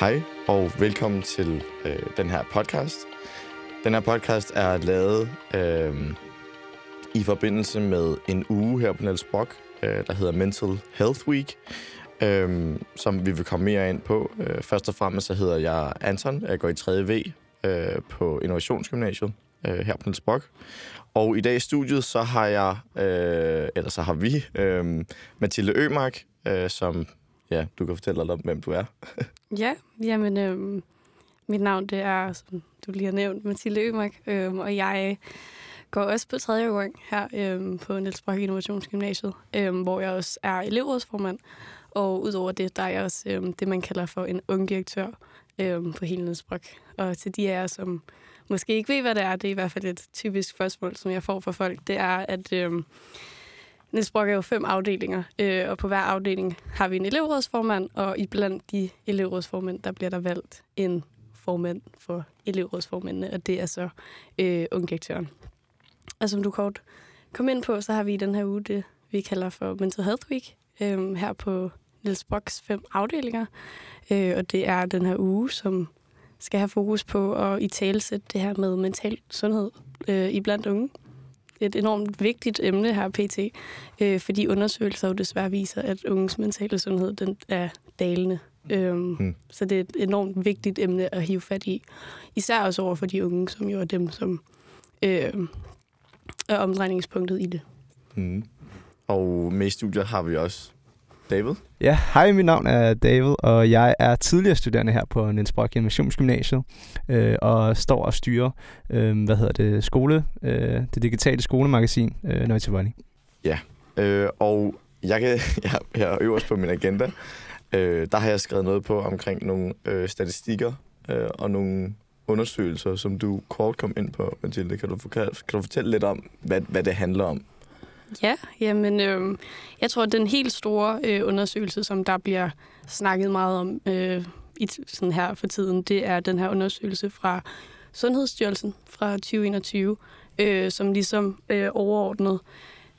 Hej og velkommen til øh, den her podcast. Den her podcast er lavet øh, i forbindelse med en uge her på Niels Brock, øh, der hedder Mental Health Week, øh, som vi vil komme mere ind på. Øh, først og fremmest så hedder jeg Anton, jeg går i 3.V øh, på Innovationsgymnasiet øh, her på Niels Brock. Og i dag i studiet, så har jeg, øh, eller så har vi, øh, Mathilde Ømark, øh, som, ja, du kan fortælle lidt om, hvem du er. Ja, jamen, øhm, mit navn det er, som du lige har nævnt, Mathilde Ømark, øhm, og jeg går også på tredje gang her øhm, på Niels Brock Innovationsgymnasiet, øhm, hvor jeg også er elevrådsformand, og udover det, der er jeg også øhm, det, man kalder for en ung direktør øhm, på hele Niels Brock. Og til de af jer, som måske ikke ved, hvad det er, det er i hvert fald et typisk spørgsmål, som jeg får fra folk, det er, at øhm, Niels Brock er jo fem afdelinger, øh, og på hver afdeling har vi en elevrådsformand, og i blandt de elevrådsformænd, der bliver der valgt en formand for elevrådsformændene, og det er så øh, ungdirektøren. Og som du kort kom ind på, så har vi i den her uge det, vi kalder for Mental Health Week, øh, her på Niels Brocks fem afdelinger, øh, og det er den her uge, som skal have fokus på at i talesætte det her med mental sundhed øh, i blandt unge et enormt vigtigt emne her pt, øh, fordi undersøgelser jo desværre viser, at unges mentale sundhed den er dalende. Øhm, mm. Så det er et enormt vigtigt emne at hive fat i. Især også over for de unge, som jo er dem, som øh, er omdrejningspunktet i det. Mm. Og med studiet har vi også David. Ja, hej, mit navn er David, og jeg er tidligere studerende her på Niels Brock Innovationsgymnasiet, øh, og står og styrer, øh, hvad hedder det, skole, øh, det digitale skolemagasin, øh, Nøjtevoli. Ja, øh, og jeg kan, jeg, jeg er øverst på min agenda, øh, der har jeg skrevet noget på omkring nogle øh, statistikker øh, og nogle undersøgelser, som du kort kom ind på, Mathilde. Kan du, kan, kan du fortælle lidt om, hvad, hvad det handler om? Ja, jamen, øh, jeg tror, at den helt store øh, undersøgelse, som der bliver snakket meget om øh, i, sådan her for tiden, det er den her undersøgelse fra Sundhedsstyrelsen fra 2021, øh, som ligesom øh, overordnet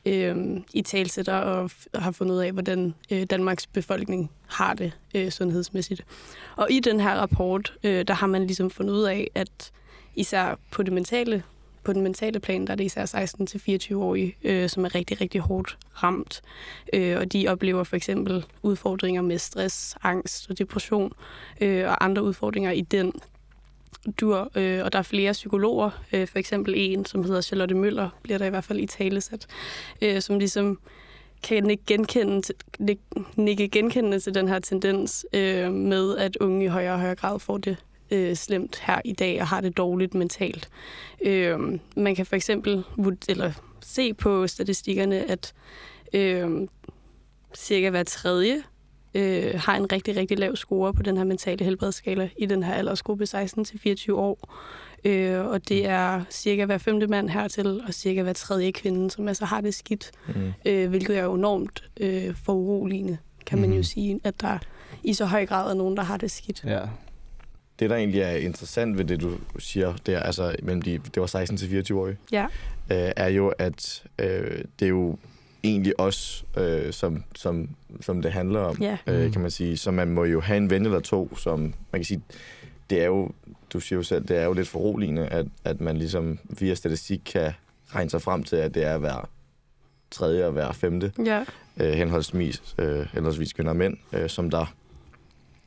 øh, i talsætter og har fundet ud af, hvordan øh, Danmarks befolkning har det øh, sundhedsmæssigt. Og i den her rapport, øh, der har man ligesom fundet ud af, at især på det mentale på den mentale plan, der er det især 16-24-årige, øh, som er rigtig, rigtig hårdt ramt. Øh, og de oplever for eksempel udfordringer med stress, angst og depression øh, og andre udfordringer i den dur. Øh, og der er flere psykologer, øh, for eksempel en, som hedder Charlotte Møller, bliver der i hvert fald i talesat, øh, som ligesom kan ikke genkende, nikke genkende til den her tendens øh, med, at unge i højere og højere grad får det øh, slemt her i dag og har det dårligt mentalt. Øh, man kan for eksempel eller se på statistikkerne, at øh, cirka hver tredje øh, har en rigtig, rigtig lav score på den her mentale helbredsskala i den her aldersgruppe 16-24 år. Øh, og det er cirka hver femte mand hertil, og cirka hver tredje kvinde, som altså har det skidt. Mm. Øh, hvilket er enormt øh, foruroligende, kan man mm. jo sige, at der i så høj grad er nogen, der har det skidt. Ja, det, der egentlig er interessant ved det, du siger, det er, altså, mellem de, det var 16 til 24 år, ja. øh, er jo, at øh, det er jo egentlig os, øh, som, som, som det handler om, ja. øh, kan man sige. Så man må jo have en ven eller to, som man kan sige, det er jo, du siger jo selv, det er jo lidt foruroligende, at, at man ligesom via statistik kan regne sig frem til, at det er hver tredje og hver femte, ja. øh, henholdsvis, øh, henholdsvis kvinder og mænd, øh, som der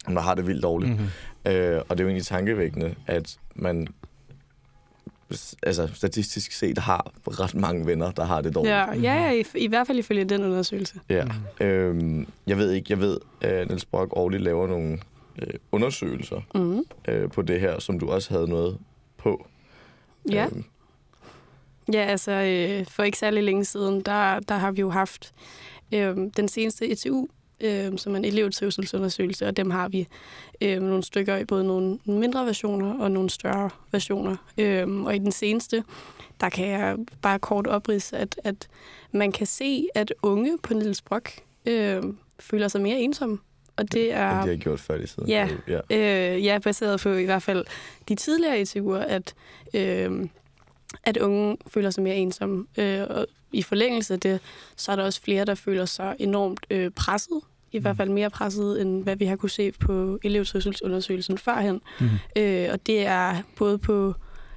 der har det vildt dårligt. Mm-hmm. Øh, og det er jo egentlig tankevækkende, at man altså statistisk set har ret mange venner, der har det dårligt. Ja, ja, ja i, i hvert fald ifølge den undersøgelse. Ja. Mm. Øhm, jeg ved ikke, jeg ved, at Niels Brock årligt laver nogle øh, undersøgelser mm. øh, på det her, som du også havde noget på. Ja. Øhm. Ja, altså øh, for ikke særlig længe siden, der, der har vi jo haft øh, den seneste ETU øh, som en elevtrivselsundersøgelse, og dem har vi øh, nogle stykker i både nogle mindre versioner og nogle større versioner. Øh, og i den seneste, der kan jeg bare kort oprise, at, at man kan se, at unge på Niels Brock øh, føler sig mere ensomme. Og det er... Ja, de har gjort før i siden. Ja, ja. Øh, ja, baseret på i hvert fald de tidligere ETU'er, at, øh, at unge føler sig mere ensomme. Øh, og i forlængelse af det, så er der også flere, der føler sig enormt øh, presset i hvert fald mere presset, end hvad vi har kunne se på elevtrivselsundersøgelsen førhen. Mm. Øh, og det er både på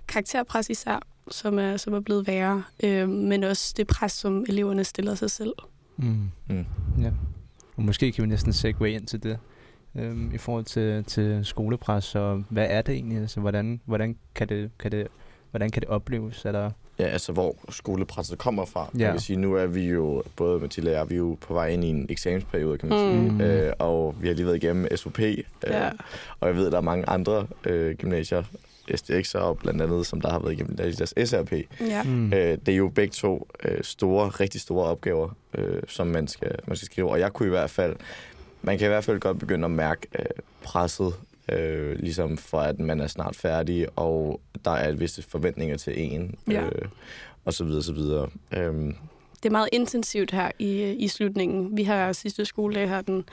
karakterpres især, som er, som er blevet værre, øh, men også det pres, som eleverne stiller sig selv. Mm. Mm. Ja. Og måske kan vi næsten segue ind til det. Øhm, I forhold til, til skolepres, og hvad er det egentlig? Altså, hvordan, hvordan, kan det, kan det, hvordan kan det opleves? Er der, Ja, altså hvor skolepresset kommer fra. Ja. Man kan sige, nu er vi jo, både Mathilde og jeg, vi er jo på vej ind i en eksamensperiode, kan man sige. Mm. Øh, og vi har lige været igennem SOP, øh, Ja. og jeg ved, at der er mange andre øh, gymnasier, SDX'er og blandt andet, som der har været igennem deres SRP. Ja. mm. Øh, det er jo begge to øh, store, rigtig store opgaver, øh, som man skal, man skal skrive. Og jeg kunne i hvert fald, man kan i hvert fald godt begynde at mærke øh, presset, øh, ligesom for at man er snart færdig, og der er visse forventninger til en, Ja. øh, og så videre, så videre. Øhm, Det er meget intensivt her i, i slutningen. Vi har sidste skoledag her den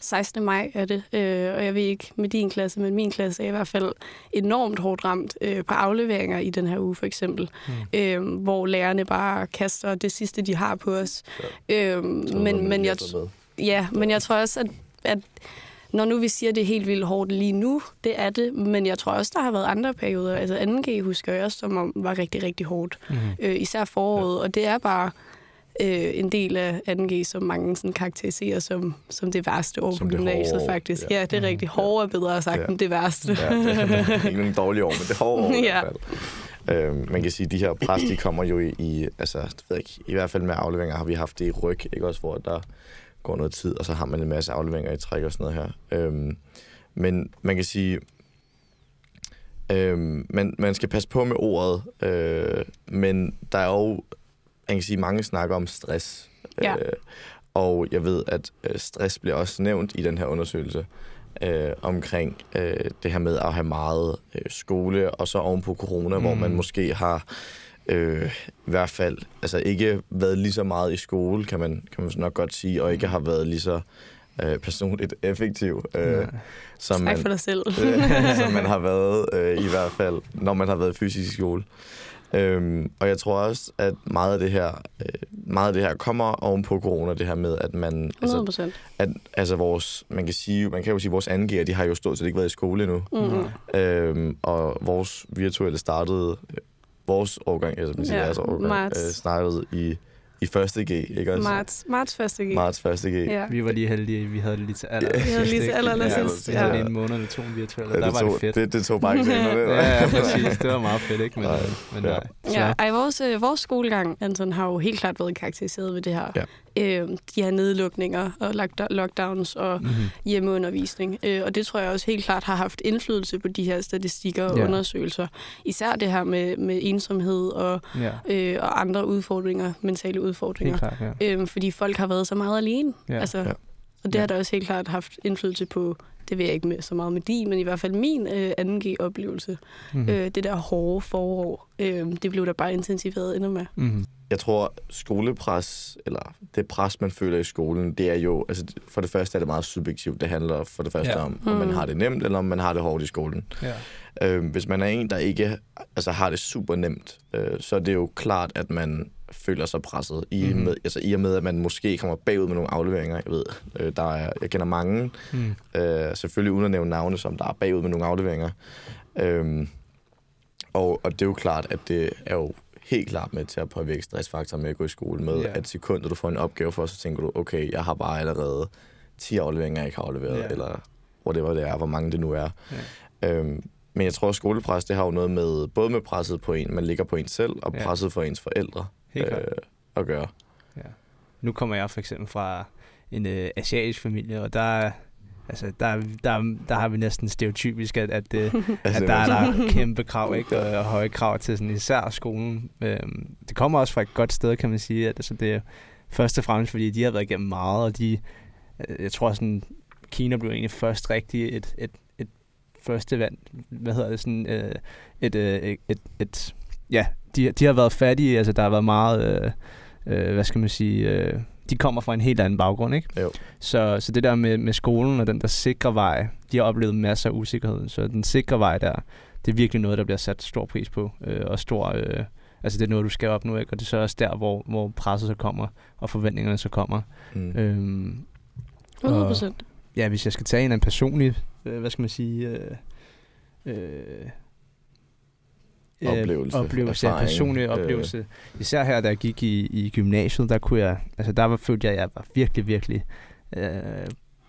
16. maj, er det. Øh, og jeg ved ikke med din klasse, men min klasse er i hvert fald enormt hårdt ramt øh, på afleveringer i den her uge, for eksempel. Mm. Øh, hvor lærerne bare kaster det sidste, de har på os. Øh, så men, men, jeg, ja, men jeg tror også, at, at når nu vi siger, at det er helt vildt hårdt lige nu, det er det, men jeg tror også, der har været andre perioder. Altså 2G husker jeg også, som om var rigtig, rigtig hårdt. Mm. Øh, især foråret, ja. og det er bare øh, en del af 2G, som mange sådan karakteriserer som, som det værste år Som på gymnasiet, faktisk. ja. Ja, det er Mhm. rigtig hårdt er bedre sagt Ja. end det værste. Ja, det er ikke nogen dårlige år, men det er hårde år i Ja. hvert fald. Øhm, man kan sige, at de her pres, de kommer jo i, i, altså, det ved jeg ikke, i hvert fald med afleveringer har vi haft det i ryg, ikke også, hvor der går noget tid, og så har man en masse afleveringer i træk og sådan noget her. Øhm, men man kan sige, øhm, man, man skal passe på med ordet, øh, men der er jo, man kan sige, mange snakker om stress. Ja. Øh, og jeg ved, at øh, stress bliver også nævnt i den her undersøgelse øh, omkring øh, det her med at have meget øh, skole, og så oven på corona, mm. hvor Mm. man måske har øh, i hvert fald altså ikke været lige så meget i skole, kan man, kan man nok godt sige, og ikke har været lige så øh, personligt effektiv, øh, Ja. som, man, for dig selv. øh, som man har været øh, i hvert fald, når man har været fysisk i skole. Øhm, og jeg tror også, at meget af det her, øh, meget af det her kommer oven på corona, det her med, at man, 100 altså, procent. at, altså vores, man kan sige, man kan jo sige, vores angiver, de har jo stort set ikke været i skole endnu. Mm-hmm. Øhm, og vores virtuelle startede, vores årgang, altså man siger, Ja, ja, altså årgang, marts. øh, startede i, i første G, ikke også? Marts, marts første G. Marts første G. Ja. Vi var lige heldige, vi havde det lige til aller Vi havde det lige til aller, aller ja, sidst, Vi havde ja. en måned eller to virtuelle, Ja, der det, var tog, det fedt. det, det tog bare ikke det. ja, ja, præcis. Det var meget fedt, ikke? Men, Nej, men ja. nej. Så, Ja, ej, vores, øh, vores skolegang, Anton, har jo helt klart været karakteriseret ved det her. Ja. Øh, de her nedlukninger og lockd- lockdowns og mm-hmm. hjemmeundervisning. Øh, og det tror jeg også helt klart har haft indflydelse på de her statistikker og Ja. undersøgelser. Især det her med, med ensomhed og, ja, øh, og andre udfordringer, mentale udfordringer. klart, ja. Øh, fordi folk har været så meget alene. Ja. Altså, Ja. Og det Ja. har da også helt klart haft indflydelse på, det ved jeg ikke med så meget med din, men i hvert fald min øh, 2G-oplevelse. Mm-hmm. Mm. Øh, det der hårde forår, øh, det blev der bare intensiveret endnu med. Mm-hmm. Jeg tror, skolepres, eller det pres, man føler i skolen, det er jo, altså for det første er det meget subjektivt. Det handler for det første Ja. om, om man Mm. har det nemt, eller om man har det hårdt i skolen. Ja. Øh, hvis man er en, der ikke altså, har det super nemt, øh, så er det jo klart, at man føler sig presset. I, mm-hmm. med, altså, I og med, at man måske kommer bagud med nogle afleveringer. Jeg ved, øh, der er, jeg kender mange, Mm. øh, selvfølgelig uden at nævne navne, som der er bagud med nogle afleveringer. Øh, og, og det er jo klart, at det er jo helt klart med til at påvirke stressfaktoren med at gå i skole med, yeah. at sekundet du får en opgave for, så tænker du, okay, jeg har bare allerede 10 afleveringer, jeg ikke har afleveret, yeah. eller whatever det er, hvor mange det nu er. Ja. Øhm, men jeg tror, at skolepres, det har jo noget med, både med presset på en, man ligger på en selv, og Ja. presset for ens forældre Helt klart. at gøre. Nu kommer jeg for eksempel fra en øh, asiatisk familie, og der, altså, der, der, der har vi næsten stereotypisk, at, at, øh, at der er der kæmpe krav, ikke? Og, og høje krav til sådan, især skolen. Øhm, det kommer også fra et godt sted, kan man sige. At, altså, det er først og fremmest, fordi de har været igennem meget, og de, øh, jeg tror sådan, Kina blev egentlig først rigtig et, et, et første vand, hvad hedder det, sådan øh, et, øh, et, et, et, ja, de, de har været fattige, altså der har været meget, øh, øh, hvad skal man sige, øh, de kommer fra en helt anden baggrund, ikke? Jo. Så, så det der med, med skolen og den der sikre vej, de har oplevet masser af usikkerhed, så den sikre vej der, det er virkelig noget, der bliver sat stor pris på, øh, og stor, øh, altså det er noget, du skal opnå, ikke? Og det er så også der, hvor, hvor presset så kommer, og forventningerne så kommer. Mm. Øhm, 100 procent. Ja, hvis jeg skal tage en af en personlig, øh, hvad skal man sige, øh, øh, øh, Oplevelse, oplevelse ja, erfaring, personlig øh. oplevelse. Især her, da jeg gik i, i gymnasiet, der kunne jeg, altså der var, følte jeg, at jeg var virkelig, virkelig øh,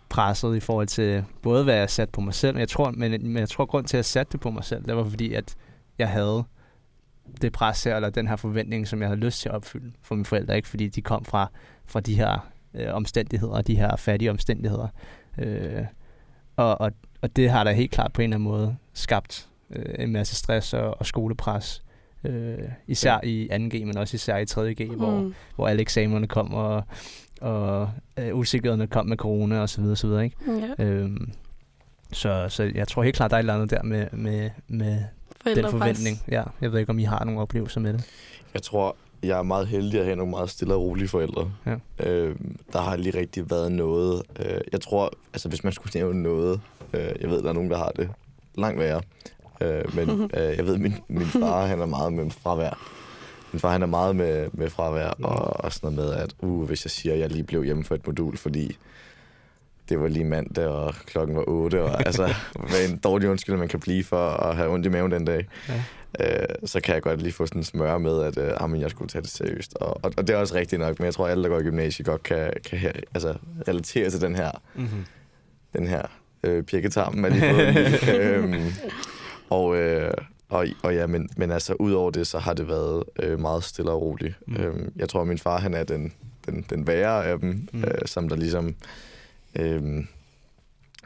presset i forhold til både, hvad jeg satte på mig selv, men jeg tror, men, men jeg tror, grund til, at jeg satte det på mig selv, det var fordi, at jeg havde det pres her, eller den her forventning, som jeg havde lyst til at opfylde for mine forældre, ikke fordi de kom fra, fra de her øh, omstændigheder, de her fattige omstændigheder. Øh, og, og, og det har da helt klart på en eller anden måde skabt øh, en masse stress og, og skolepres. Øh, især ja. i 2G, men også især i 3.G, mm. hvor, hvor alle eksamenerne kom, og, og øh, usikkerhederne kom med corona og så videre, så videre ikke? Ja, Øhm, så, så jeg tror helt klart, der er et eller andet der med, med, med den forventning. Ja, jeg ved ikke, om I har nogle oplevelser med det. Jeg tror, jeg er meget heldig at have nogle meget stille og rolige forældre. Ja. Øh, der har lige rigtig været noget. Øh, jeg tror, altså hvis man skulle nævne noget, øh, jeg ved, der er nogen, der har det langt værre. Øh, men øh, jeg ved, min, min far, han er meget med fravær. Min far, han er meget med, med fravær, og, og sådan noget med, at uh, hvis jeg siger, at jeg lige blev hjemme for et modul, fordi det var lige mandag, og klokken var 8, og altså, hvad en dårlig undskyld, man kan blive for at have ondt i maven den dag. Ja. Øh, så kan jeg godt lige få sådan en smør med, at øh, jamen, jeg skulle tage det seriøst. Og, og, og det er også rigtigt nok, men jeg tror, at alle, der går i gymnasiet, godt kan, kan altså, relatere til den her, Mm-hmm. den her øh, pirketarm, man lige fået øhm, og, øh, og, og ja, men, men altså, udover det, så har det været øh, meget stille og roligt. Mm. Øhm, jeg tror, at min far, han er den, den, den værre af dem, mm. øh, som der ligesom... Øh,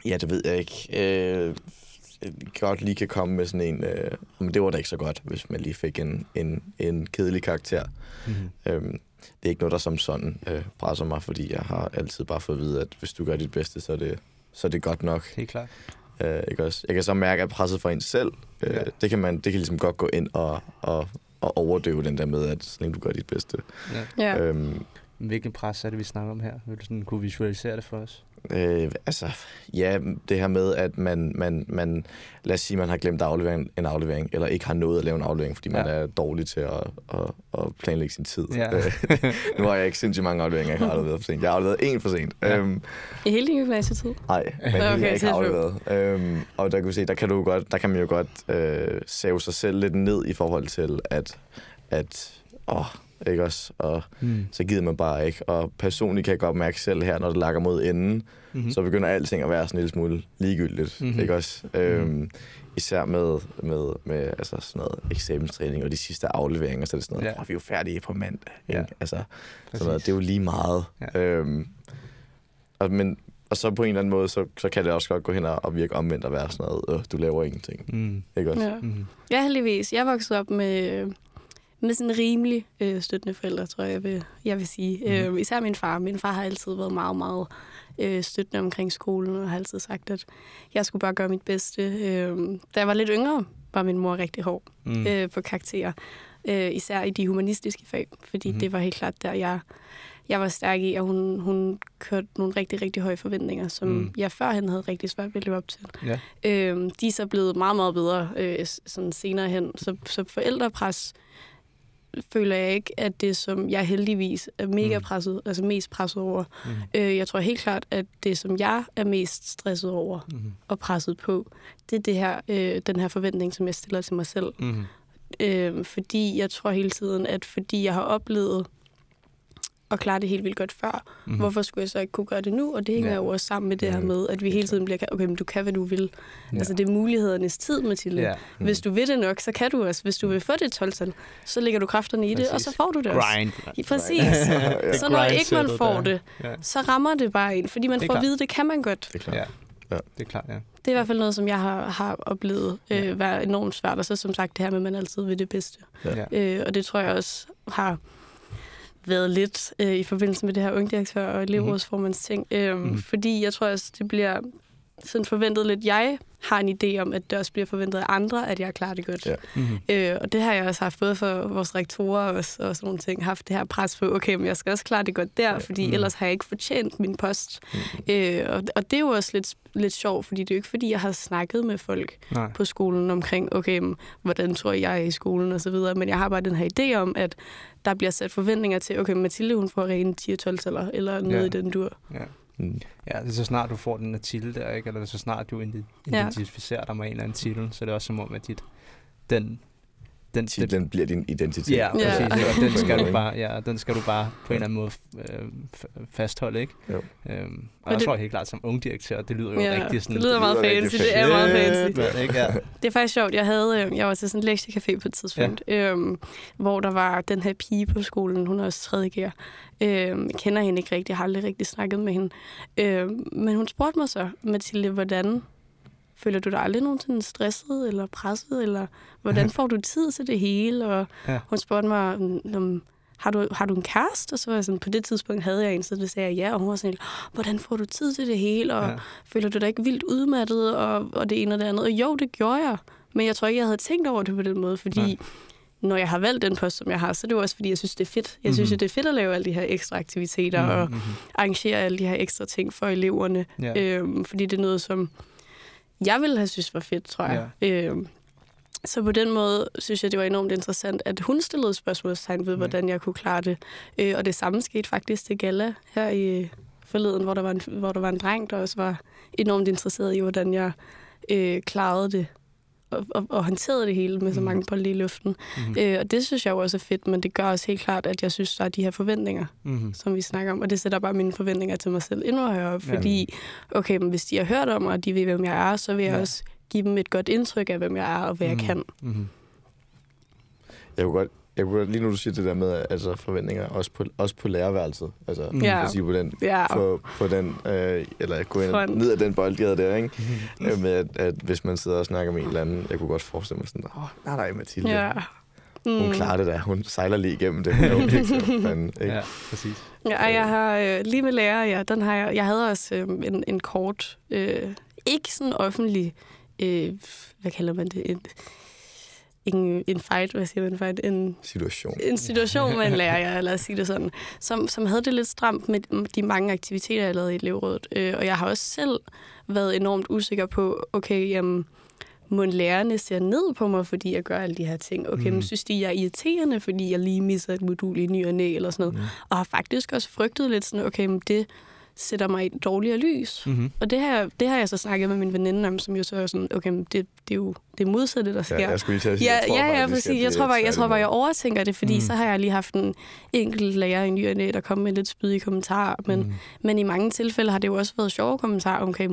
ja, det ved jeg ikke. Øh, godt lige kan komme med sådan en... Øh, men det var da ikke så godt, hvis man lige fik en, en, en kedelig karakter. Mm-hmm. Øhm, det er ikke noget, der som sådan øh, presser mig, fordi jeg har altid bare fået at vide, at hvis du gør dit bedste, så er det, så er det godt nok. Helt klart. Øh, ikke også? Jeg kan så mærke, at presset for en selv, øh, Ja. ja. det, kan man, det kan ligesom godt gå ind og, og, og overdøve den der med, at så længe du gør dit bedste. Ja. Ja. Øhm, Hvilken pres er det, vi snakker om her? Vil du sådan kunne visualisere det for os? Øh, altså, ja, det her med, at man, man, man, lad os sige, man har glemt at aflevere en, aflevering, eller ikke har nået at lave en aflevering, fordi man Ja. er dårlig til at, at, at planlægge sin tid. Ja. Øh, nu har jeg ikke sindssygt mange afleveringer, jeg har afleveret for sent. Jeg har afleveret en for sent. Ja. Øhm, I hele din gymnasietid? nej, men Okay, jeg ikke afleveret. Øhm, og der kan, vi se, der, kan du godt, der kan man jo godt øh, save sig selv lidt ned i forhold til, at, at åh, ikke også? Og Mm. så gider man bare ikke. Og personligt kan jeg godt mærke selv her, når det lakker mod enden, Mm-hmm. så begynder alting at være sådan en lille smule ligegyldigt, Mhm. mm-hmm. ikke også? Øhm, især med, med, med altså sådan noget eksamenstræning og de sidste afleveringer, så er det sådan noget, Ja. vi er jo færdige på mandag. Ikke? Ja. Altså, Præcis. sådan noget, det er jo lige meget. Ja. Øhm, og, men, og så på en eller anden måde, så, så kan det også godt gå hen og og virke omvendt og være sådan noget, øh, du laver ingenting. Mm. Ikke også? Ja. Mm. Ja, heldigvis. Jeg voksede op med, med sådan rimelig øh, støttende forældre, tror jeg, jeg vil, jeg vil sige. Mm. Øh, især min far. Min far har altid været meget, meget øh, støttende omkring skolen, og har altid sagt, at jeg skulle bare gøre mit bedste. Øh, da jeg var lidt yngre, var min mor rigtig hård Mm. øh, på karakterer. Øh, især i de humanistiske fag, fordi mm. det var helt klart der, jeg, jeg var stærk i, og hun, hun kørte nogle rigtig, rigtig høje forventninger, som Mm. jeg førhen havde rigtig svært ved at leve op til. Ja. Øh, de er så blevet meget, meget bedre øh, sådan senere hen. Så, så forældrepres føler jeg ikke, at det som jeg heldigvis er mega Mm. presset, altså mest presset over. Mm. Øh, jeg tror helt klart, at det som jeg er mest stresset over Mm. og presset på, det er det her, øh, den her forventning, som jeg stiller til mig selv. Mm. Øh, fordi jeg tror hele tiden, at fordi jeg har oplevet at klare det helt vildt godt før, Mm. mm. hvorfor skulle jeg så ikke kunne gøre det nu? Og det hænger Ja. ja. jo også sammen med det her Mhm. med, at vi hele tiden bliver okay, men du kan, hvad du vil. Ja. Ja. Altså, det er mulighedernes tid, Mathilde. Ja. Mm. Hvis du vil det nok, så kan du også. Hvis du vil få det 12 så lægger du kræfterne i det, og Præcis. så får du det også. Grind. Ja, præcis. Ja. så når ikke man får det, Ja. så rammer det bare en, fordi man får at vide, det kan man godt. Det er klart. Ja. Ja. Det er klart, ja. Det er i hvert fald noget, som jeg har, har oplevet Ja. øh, være enormt svært. Og så som sagt det her med, at man altid vil det bedste. ja. Øh, og det tror jeg også har været lidt øh, i forbindelse med det her ungdirektør og elevrådsformands ting. Øh, mm. Fordi jeg tror også, det bliver sådan forventet lidt. Jeg har en idé om, at det også bliver forventet af andre, at jeg klarer det godt. Ja. Mm-hmm. Øh, og det har jeg også haft både for vores rektorer og, og sådan nogle ting, haft det her pres på, okay, men jeg skal også klare det godt der, fordi Mm. ellers har jeg ikke fortjent min post. Mm. Øh, og, og det er jo også lidt, lidt sjovt, fordi det er jo ikke, fordi jeg har snakket med folk Nej. på skolen omkring, okay, men hvordan tror jeg, jeg er i skolen og så videre, men jeg har bare den her idé om, at der bliver sat forventninger til, okay, Mathilde, hun får rene 10 12 eller noget Ja. i den dur. Ja. Mm. Ja, det er så snart du får den her titel der, ikke? eller så snart du identificerer dig med en eller anden titel, så er det også som om, at dit, den, den, Titlen bliver din identitet. Ja, præcis. Ja. Og den skal, du bare, ja, den skal du bare på en eller anden måde øh, fastholde, ikke? Jo. Øhm, og, jeg det, tror helt klart, som ung direktør, det lyder jo ja, rigtig sådan... det lyder meget det fancy, det er meget fancy. Ja. Det er faktisk sjovt, jeg havde, øh, jeg var til sådan en lektiecafé på et tidspunkt, ja. øhm, hvor der var den her pige på skolen, hun er også 3. gear. Øhm, jeg kender hende ikke rigtig, jeg har aldrig rigtig snakket med hende. Øhm, men hun spurgte mig så, Mathilde, hvordan føler du dig aldrig nogensinde stresset eller presset, eller hvordan får du tid til det hele? Og ja. hun spurgte mig, om, har du, har du en kæreste? Og så var jeg sådan, på det tidspunkt havde jeg en, så det sagde jeg ja, og hun var sådan, hvordan får du tid til det hele? Og ja. føler du dig ikke vildt udmattet, og, og det ene og det andet? Og jo, det gjorde jeg, men jeg tror ikke, jeg havde tænkt over det på den måde, fordi ja. når jeg har valgt den post, som jeg har, så er det jo også, fordi jeg synes, det er fedt. Jeg mm-hmm. synes, det er fedt at lave alle de her ekstra aktiviteter, mm-hmm. og arrangere alle de her ekstra ting for eleverne, ja. øhm, fordi det er noget, som jeg ville have synes var fedt, tror jeg. Ja. Øh, så på den måde synes jeg, det var enormt interessant, at hun stillede spørgsmålstegn ved, ja. hvordan jeg kunne klare det. Øh, og det samme skete faktisk til Gala her i forleden, hvor der var en, hvor der var en dreng, der også var enormt interesseret i, hvordan jeg øh, klarede det og, og, og håndterede det hele med så mhm. mange bolde i luften. Mm-hmm. Øh, og det synes jeg jo også er fedt, men det gør også helt klart, at jeg synes, der er de her forventninger, mm-hmm. som vi snakker om. Og det sætter bare mine forventninger til mig selv endnu højere, fordi okay, men hvis de har hørt om mig, og de ved, hvem jeg er, så vil jeg ja. også give dem et godt indtryk af, hvem jeg er og hvad mm-hmm. jeg kan. Mm-hmm. Jeg kunne godt jeg kunne lige nu, du siger det der med altså forventninger, også på, også på lærerværelset. Altså, mm. ja. sige på den, ja. på, på den øh, eller gå ind, Front. ned ad den boldgade der, ikke? Mm. Øh, med at, at, hvis man sidder og snakker med en eller anden, jeg kunne godt forestille mig sådan, åh, oh, nej, nej, Mathilde. Ja. Mm. Hun klarer det der. Hun sejler lige igennem det. Hun er okay, fanden, ikke? Ja, præcis. Ja, jeg har øh, lige med lærer, ja, den har jeg, jeg havde også øh, en, en kort, øh, ikke sådan offentlig, øh, hvad kalder man det, en, en, en fight, hvad siger man, fight? En situation. En situation med en lærer, ja, lad os sige det sådan, som, som havde det lidt stramt med de mange aktiviteter, jeg lavede i elevrådet. Øh, og jeg har også selv været enormt usikker på, okay, jamen, må lærerne ser ned på mig, fordi jeg gør alle de her ting. Okay, mm. men synes de, jeg er irriterende, fordi jeg lige misser et modul i ny og næ, eller sådan noget. Mm. Og har faktisk også frygtet lidt sådan, okay, men det sætter mig i et dårligere lys. Mm-hmm. Og det har, det har jeg så snakket med min veninde om, som jo så er sådan, okay, det, det er jo det modsatte, der sker. Ja, jeg skulle lige til at sige, ja, jeg tror ja, ja, præcis. Jeg tror, bare, jeg, tror bare, jeg overtænker det, fordi mm. så har jeg lige haft en enkelt lærer i ny og næ, der kom med lidt spydige kommentarer. Men, mm. men i mange tilfælde har det jo også været sjove kommentarer. Okay,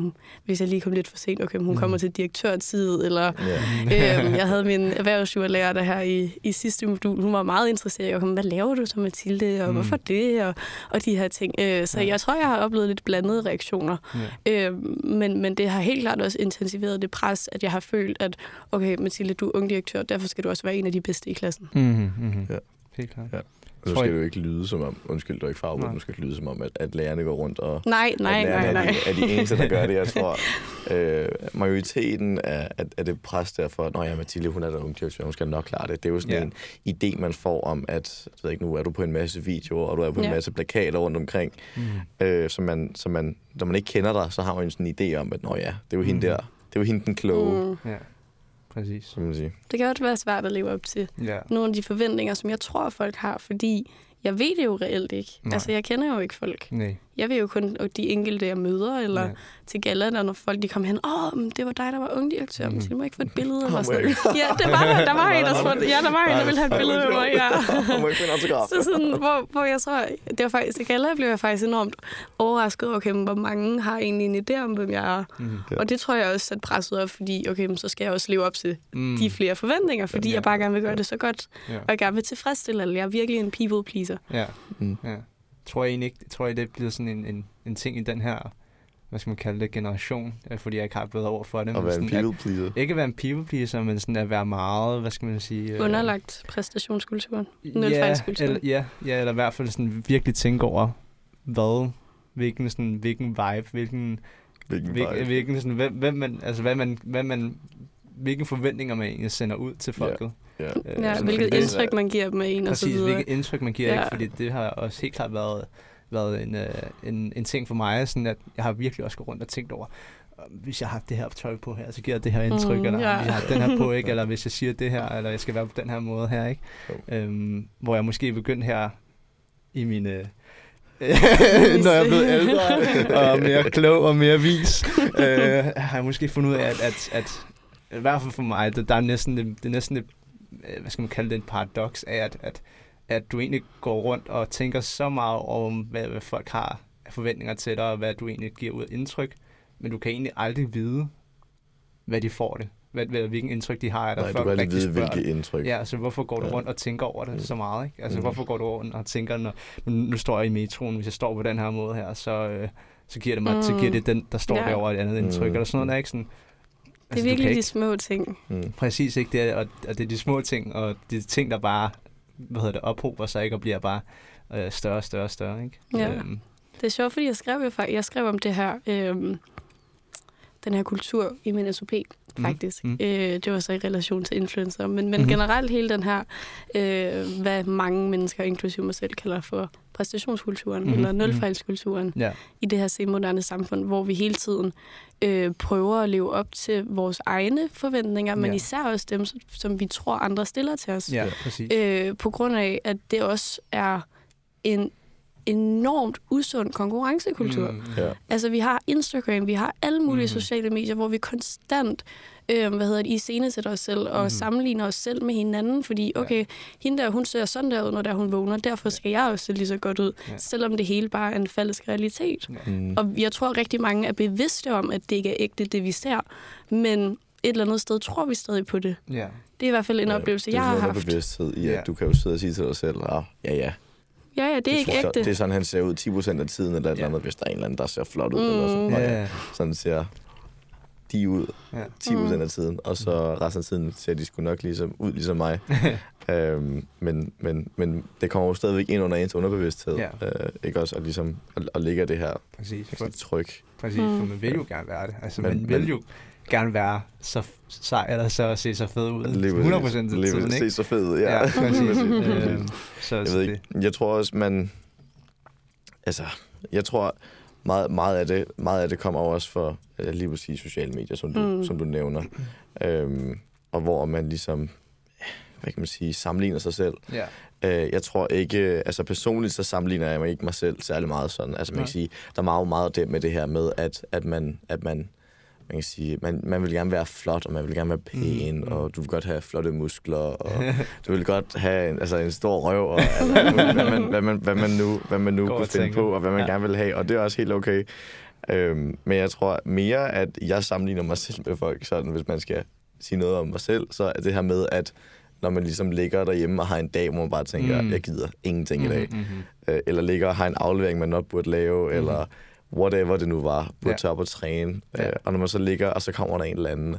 hvis jeg lige kom lidt for sent, okay, hun mm. kommer til direktørtid, eller yeah. øhm, jeg havde min erhvervsjurlærer der her i, i sidste modul. Hun var meget interesseret i, okay, hvad laver du så, Mathilde, og mm. hvorfor det, og, og de her ting. Øh, så ja. jeg tror, jeg har oplevet lidt blandede reaktioner. Ja. Øh, men, men det har helt klart også intensiveret det pres, at jeg har følt, at okay, Mathilde, du er ung direktør, derfor skal du også være en af de bedste i klassen. Mm-hmm, mm-hmm. Ja. Helt klart. Ja. Og nu skal det jo ikke lyde som om, undskyld, du er ikke farvet, nu skal det lyde som om, at, at lærerne går rundt og... Nej, nej, nej, nej. Er de, er de eneste, der gør det. Jeg tror, øh, majoriteten af, af, af det pres derfor, når ja, Mathilde, hun er der ung direktør, hun skal nok klare det. Det er jo sådan yeah. en idé, man får om, at jeg ved ikke, nu er du på en masse videoer, og du er på en masse plakater rundt omkring, mm. øh, så man, så man, når man ikke kender dig, så har man sådan en idé om, at nå ja, det er jo mm. hende der, det er jo hende den kloge. Mm. Yeah præcis. Som man sige. Det kan også være svært at leve op til ja. nogle af de forventninger, som jeg tror, folk har, fordi jeg ved det jo reelt ikke. Nej. Altså, jeg kender jo ikke folk. Nej. Jeg ved jo kun de enkelte, jeg møder, eller ja. til gala, der når folk de kom hen, åh, oh, det var dig, der var ungdirektør, mm. så du må ikke få et billede, eller sådan Ja, det var, der var en, der spurgte, ja, der var en, der ville have et billede med mig, ja. så sådan, hvor, hvor jeg tror, det var faktisk, til gala blev jeg faktisk enormt overrasket, okay, hvor mange har egentlig en idé om, hvem jeg er. Mm. Og det tror jeg også sat presset op, fordi, okay, så skal jeg også leve op til mm. de flere forventninger, fordi ja. jeg bare gerne vil gøre det så godt, ja. og jeg gerne vil tilfredsstille alle. Jeg er virkelig en people pleaser. Ja. Mm. ja tror jeg egentlig ikke, tror jeg, det bliver sådan en, en, en ting i den her, hvad skal man kalde det, generation, øh, fordi jeg ikke har bedre over for det. At være en people pleaser. At, ikke at være en people pleaser, men sådan at være meget, hvad skal man sige... Øh, Underlagt præstationskulturen. Ja, eller, ja, ja, eller i hvert fald sådan virkelig tænke over, hvad, hvilken, sådan, hvilken vibe, hvilken, hvilken, vibe. hvilken sådan, hvem, hvem man, altså hvad man, hvad man, hvilke forventninger man egentlig sender ud til folket. Yeah. Ja, øh, ja hvilket indtryk man giver dem af en Præcis, og så videre. hvilket indtryk man giver, ja. ikke? fordi det har også helt klart været, været en, øh, en, en ting for mig, sådan at jeg har virkelig også gået rundt og tænkt over, hvis jeg har det her tøj på her, så giver jeg det her indtryk, mm, eller ja. hvis jeg har den her på, ikke? eller hvis jeg siger det her, eller jeg skal være på den her måde her, ikke? Øhm, hvor jeg måske begyndt her i mine når jeg er blevet ældre og mere klog og mere vis, øh, har jeg måske fundet ud af, at, at, at i hvert fald for mig, det, der er næsten, det, det er næsten et, øh, hvad skal man kalde det, en paradoks af, at, at, at du egentlig går rundt og tænker så meget om, hvad, hvad folk har af forventninger til dig, og hvad du egentlig giver ud af indtryk, men du kan egentlig aldrig vide, hvad de får det. Hvad, hvad, hvilken indtryk de har af dig, Nej, du kan aldrig vide, dig. indtryk. Ja, altså hvorfor går du Ja. rundt og tænker over det Mm. så meget, ikke? Altså Mm. hvorfor går du rundt og tænker, når, nu, nu står jeg i metroen, hvis jeg står på den her måde her, så, øh, så giver det mig, mm. så Mm. giver det den, der står Ja. derovre et andet indtryk, Mm. eller sådan noget, der er ikke sådan... Det er du virkelig kan de ikke, små ting. Mm. Præcis, ikke? Det er, og, og det er de små ting, og de ting, der bare, hvad hedder det, ophober sig, ikke? Og bliver bare øh, større og større og større, ikke? Ja. Øhm, Det er sjovt, fordi jeg skrev, jo fak- jeg skrev om det her, øhm, den her kultur i min SOP, Mm. faktisk. Mm. Mm. Øh, det var så i relation til influencer, men, men Mhm. generelt hele den her, øh, hvad mange mennesker, inklusive mig selv, kalder for præstationskulturen, Mhm, mm. eller mhm. nulfejlskulturen ja. i det her semoderne samfund, hvor vi hele tiden øh, prøver at leve op til vores egne forventninger, men Ja. især også dem, som, som vi tror, andre stiller til os. Ja, præcis. Øh, på grund af, at det også er en enormt usund konkurrencekultur. Mm. Ja. Altså, vi har Instagram, vi har alle mulige mm. sociale medier, hvor vi konstant øh, hvad hedder det, iscenesætter os selv og mm. sammenligner os selv med hinanden, fordi, Ja. okay, hende der, hun ser sådan der ud, når der hun vågner, derfor skal jeg også se lige så godt ud, Ja. ja. selvom det hele bare er en falsk realitet. Mm. Og jeg tror, rigtig mange er bevidste om, at det ikke er ægte, det vi ser, men et eller andet sted tror vi stadig på det. Ja. Det er i hvert fald en Ja, oplevelse, det er jeg har haft. med bevidsthed i, at Ja. du kan jo sidde og sige til dig selv, ah, ja, ja, Ja, ja, det er ikke tror- ægte. Det er sådan, han ser ud 10% af tiden, eller et eller Ja. andet, hvis der er en eller anden, der ser flot ud. Mm. Eller sådan, Ja. ja. sådan ser de ud Ja. 10% Mm. af tiden, og så resten af tiden ser de sgu nok ligesom, ud ligesom mig. øhm, men, men, men det kommer jo stadigvæk ind under ens underbevidsthed, Ja. øh, ikke også? Og ligesom, og, og ligger det her Præcis. For, tryk. præcis, for Mm. man vil jo gerne være det. Altså, Men- man vil men- jo gerne være så sej, eller så se så fed ud. Lige 100 præcis. procent af Lige tiden, ikke? Se så fed ud, ja. Ja, præcis. Øhm, så, Jeg ved ikke. Jeg tror også, man... Altså, jeg tror, meget, meget, af det, meget af det kommer også for øh, lige præcis sociale medier, som du, mm. Som du nævner. Øhm, og hvor man ligesom, hvad kan man sige, sammenligner sig selv. ja. Øh, jeg tror ikke, altså personligt så sammenligner jeg mig ikke mig selv særlig meget sådan. Altså man kan sige, der er meget, meget det med det her med, at, at man, at man, man kan sige, man, man vil gerne være flot, og man vil gerne være pæn, Mm, mm, mm. og du vil godt have flotte muskler, og du vil godt have en, altså en stor røv, og altså, hvad, man, hvad, man, hvad man nu, hvad man nu Går kunne finde på, og hvad man Ja. gerne vil have, og det er også helt okay. Øhm, men jeg tror mere, at jeg sammenligner mig selv med folk, sådan hvis man skal sige noget om mig selv, så er det her med, at når man ligesom ligger derhjemme og har en dag, hvor man bare tænker, Mm. mm. jeg gider ingenting mm-hmm. i dag. Mm-hmm. Øh, eller ligger og har en aflevering, man nok burde lave, mm. eller whatever det nu var, burde Ja. ja. tage op og træne. Ja. Øh, og når man så ligger, og så kommer der en eller anden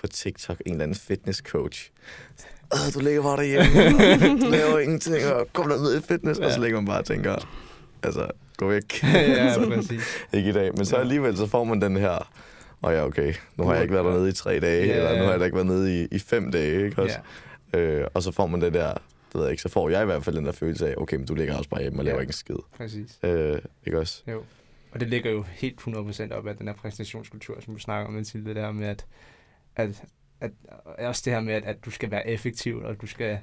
på TikTok, en eller anden fitness coach. Øh, du ligger bare derhjemme, du laver ingenting, og kom der ned i fitness. Ja. Og så ligger man bare og tænker, altså, gå væk. ja, præcis. ikke i dag. Men så alligevel, så får man den her, og oh ja, okay, nu har jeg ikke været dernede i tre dage, yeah. eller nu har jeg da ikke været nede i, i fem dage, ikke også? Ja, Øh, og så får man det der, det ved jeg ikke, så får jeg i hvert fald den der følelse af, okay, men du ligger også bare hjemme og laver Ja. ikke en skid. præcis. Øh, ikke også? Jo. Og det ligger jo helt 100% op af den her præstationskultur, som du snakker om, til det der med, at, at, at også det her med, at, at du skal være effektiv, og du skal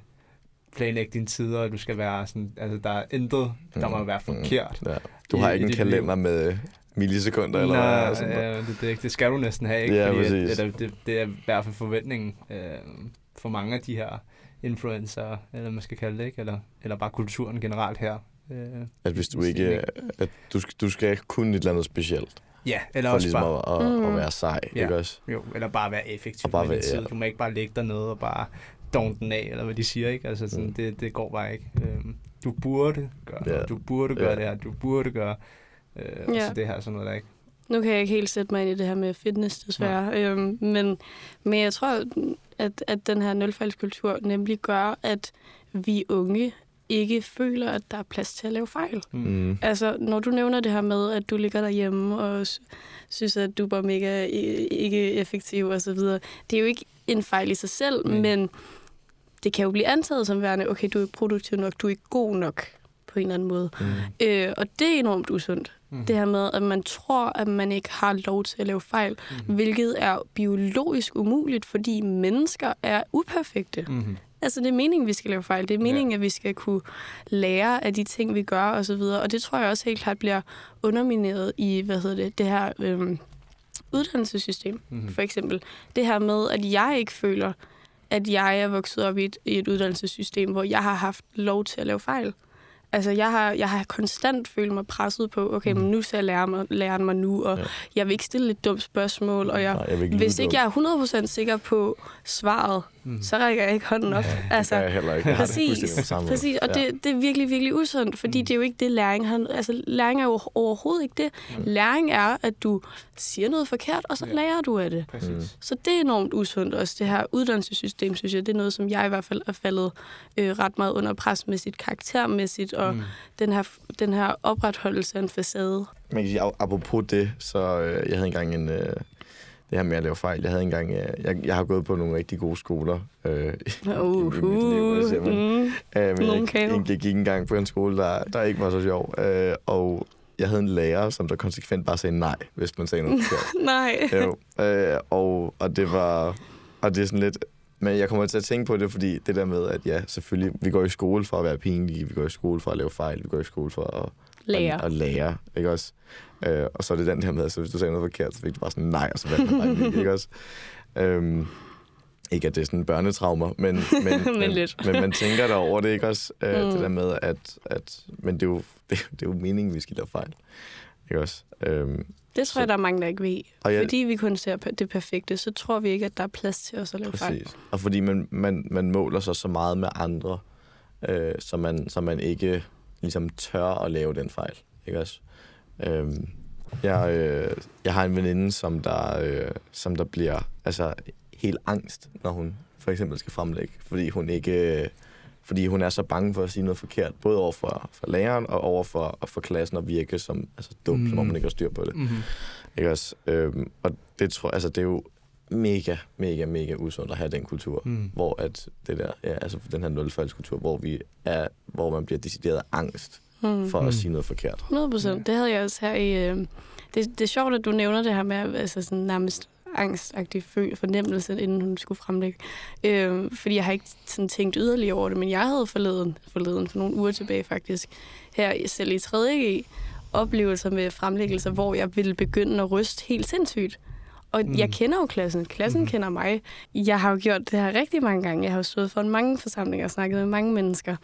planlægge dine tider, og du skal være sådan, altså der er intet, der må Mm, være mm. forkert. Ja. Du I- har i ikke en dit kalender med millisekunder, eller Nej, hvad? Sådan noget. ja, det, det, det skal du næsten have, ikke? Ja, Fordi at, præcis. eller, det, det er i hvert fald forventningen øh, for mange af de her influencer, eller man skal kalde det, ikke? Eller, eller bare kulturen generelt her. Øh, At hvis du ikke, ikke. at du, skal- du skal kunne et eller andet specielt, ja, eller for også ligesom bare, at, at, at Mm. være sej, Ja. ikke også? jo, eller bare være effektiv Og bare med være- tid. ja. Du må ikke bare ligge dernede og bare done den af, eller hvad de siger, ikke? Altså sådan, Mm. det, det går bare ikke. Øh, du burde gøre Ja. noget, du burde gøre Ja. det her, du burde gøre øh, ja. Ja. så det her sådan noget der ikke. Nu kan jeg ikke helt sætte mig ind i det her med fitness, desværre. Øhm, men, men jeg tror, at, at den her nulfejlskultur nemlig gør, at vi unge ikke føler, at der er plads til at lave fejl. Mm. Altså, når du nævner det her med, at du ligger derhjemme og sy- synes, at du bare mega ikke effektiv og så videre, det er jo ikke en fejl i sig selv, Nej. mm. men det kan jo blive antaget som værende, okay, du er ikke produktiv nok, du er ikke god nok på en eller anden måde. Mm. Øh, og det er enormt usundt. Mm. Det her med, at man tror, at man ikke har lov til at lave fejl, mm. hvilket er biologisk umuligt, fordi mennesker er uperfekte. Mm-hmm. Altså, det er meningen, vi skal lave fejl. Det er meningen, ja. at vi skal kunne lære af de ting, vi gør, og så videre. Og det tror jeg også helt klart bliver undermineret i, hvad hedder det, det her øhm, uddannelsessystem, mm-hmm. for eksempel. Det her med, at jeg ikke føler, at jeg er vokset op i et, i et uddannelsessystem, hvor jeg har haft lov til at lave fejl. Altså, jeg har, jeg har konstant følt mig presset på, okay, mm. men nu ser læreren mig, læreren mig nu, og ja. jeg vil ikke stille et dumt spørgsmål, og jeg, Nej, jeg ikke hvis ikke jeg er 100% sikker på svaret, mm. så rækker jeg ikke hånden op. Ja, altså, det jeg heller ikke. Præcis, det præcis og ja. det, det er virkelig, virkelig usundt, fordi mm. det er jo ikke det, læring har... Altså, læring er jo overhovedet ikke det. Mm. Læring er, at du siger noget forkert, og så ja. lærer du af det. Præcis. Mm. Så det er enormt usundt også. Det her uddannelsessystem, synes jeg, det er noget, som jeg i hvert fald er faldet øh, ret meget under pres med sit karaktermæssigt, og mm. den, her, den her opretholdelse af en facade. Man kan sige, apropos det, så øh, jeg havde engang en... Øh det her med at lave fejl. Jeg havde engang, øh, jeg, jeg har gået på nogle rigtig gode skoler øh, uh, i, i mit liv, mm, øh, men jeg, jeg, jeg, gik engang på en skole, der, der ikke var så sjov. Øh, og jeg havde en lærer, som der konsekvent bare sagde nej, hvis man sagde noget forkert. nej. Jo, øh, og, og det var, og det er sådan lidt, men jeg kommer til at tænke på det, fordi det der med, at ja, selvfølgelig, vi går i skole for at være pinlige, vi går i skole for at lave fejl, vi går i skole for at lære, at, at lære ikke også? Øh, og så er det den her med, at hvis du sagde noget forkert, så fik du bare sådan nej, og så vandt man bare ikke, også? Øhm, ikke at det er sådan børnetraumer, men, men, men, men, lidt. men man tænker der over det, ikke også? Øh, mm. Det der med, at, at men det er, jo, det, det er jo meningen, vi skal lave fejl. Ikke også? Øhm, det tror så, jeg, der er mange, der ikke ved. Og jeg, fordi vi kun ser det perfekte, så tror vi ikke, at der er plads til os at lave præcis. fejl. Og fordi man, man, man måler sig så meget med andre, øh, så, man, så man ikke ligesom tør at lave den fejl. Ikke også? Øhm, jeg, øh, jeg har en veninde, som der, øh, som der bliver altså, helt angst, når hun for eksempel skal fremlægge, fordi hun ikke... Fordi hun er så bange for at sige noget forkert, både over for, for læreren og over for, og for klassen og virke som altså, dum, mm. som om man ikke har styr på det. Mm-hmm. Ikke også? Øhm, og det, tror, altså, det er jo mega, mega, mega usundt at have den kultur, mm. hvor at det der, ja, altså den her nulfejlskultur, hvor vi er, hvor man bliver decideret angst mm. for at mm. sige noget forkert. 100 procent. Ja. Det havde jeg også her i... Øh, det, det er sjovt, at du nævner det her med altså sådan nærmest angstagtig fornemmelse, inden hun skulle fremlægge. Øh, fordi jeg har ikke sådan tænkt yderligere over det, men jeg havde forleden, forleden for nogle uger tilbage faktisk, her selv i 3.G, oplevelser med fremlæggelser, hvor jeg ville begynde at ryste helt sindssygt. Og mm. jeg kender jo klassen. Klassen mm. kender mig. Jeg har jo gjort det her rigtig mange gange. Jeg har jo stået for mange forsamlinger og snakket med mange mennesker.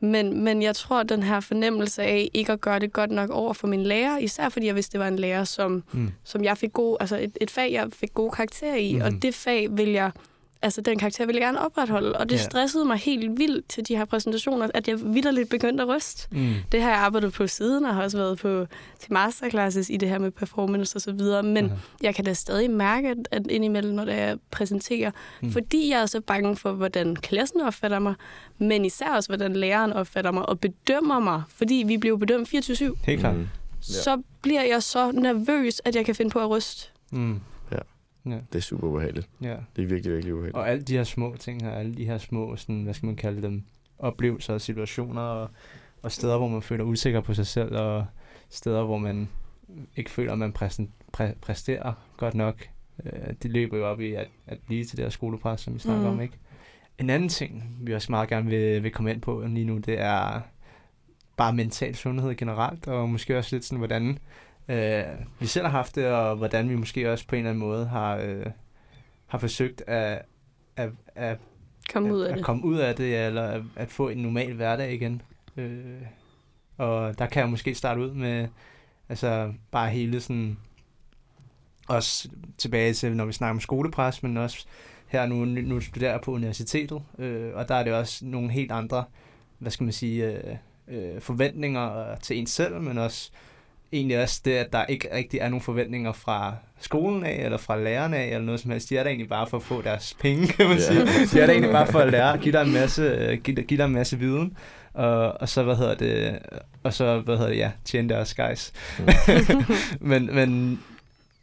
Men, men jeg tror, at den her fornemmelse af ikke at gøre det godt nok over for min lærer, især fordi jeg vidste, det var en lærer, som, mm. som jeg fik god, altså et, et fag, jeg fik gode karakterer i, mm. og det fag vil jeg altså den karakter ville jeg gerne opretholde, og det ja. stressede mig helt vildt til de her præsentationer, at jeg vidderligt begyndte at ryste. Mm. Det har jeg arbejdet på siden, og har også været på til masterclasses i det her med performance og så videre, men mm. jeg kan da stadig mærke, at, at indimellem, når jeg præsenterer, mm. fordi jeg er så bange for, hvordan klassen opfatter mig, men især også, hvordan læreren opfatter mig og bedømmer mig, fordi vi blev bedømt 24-7. Helt klart. Mm. Så bliver jeg så nervøs, at jeg kan finde på at ryste. Mm. Ja. Det er super ubehageligt. Ja. Det er virkelig, virkelig ubehageligt. Og alle de her små ting her, alle de her små, sådan, hvad skal man kalde dem, oplevelser og situationer, og, og steder, hvor man føler usikker på sig selv, og steder, hvor man ikke føler, at man præsten, præ, præsterer godt nok. Øh, det løber jo op i at, at blive til det her skolepres, som vi snakker mm. om, ikke? En anden ting, vi også meget gerne vil, vil komme ind på lige nu, det er bare mental sundhed generelt, og måske også lidt sådan, hvordan øh, vi selv har haft det, og hvordan vi måske også på en eller anden måde har, øh, har forsøgt at, at, at, komme ud af at, det. at komme ud af det, eller at, at få en normal hverdag igen. Øh, og der kan jeg måske starte ud med altså bare hele sådan også tilbage til, når vi snakker om skolepres, men også her nu, nu studerer jeg på universitetet, øh, og der er det også nogle helt andre, hvad skal man sige, øh, øh, forventninger til en selv, men også egentlig også det, at der ikke rigtig er nogen forventninger fra skolen af, eller fra lærerne af, eller noget som helst. De er der egentlig bare for at få deres penge, kan man sige. De er der egentlig bare for at lære, give dig en masse, give, give dig en masse viden, og, og så, hvad hedder det, og så, hvad hedder det, ja, tjene deres guys. Mm. men, men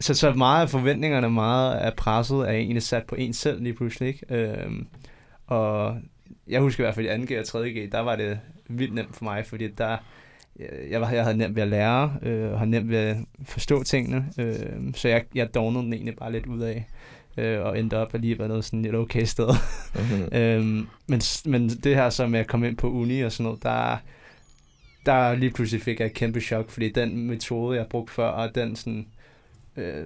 så, så meget af forventningerne, meget af presset er egentlig sat på en selv lige pludselig, ikke? Øhm, og jeg husker i hvert fald i 2G og 3G, der var det vildt nemt for mig, fordi der, jeg, var, jeg havde nemt ved at lære, øh, og har nemt ved at forstå tingene, øh, så jeg, jeg dognede den egentlig bare lidt ud af. øh, og endte op alligevel noget sådan et okay sted. Mm-hmm. øhm, men, men det her så med at komme ind på uni og sådan noget, der, der lige pludselig fik jeg et kæmpe chok, fordi den metode, jeg brugte før, og den sådan, øh,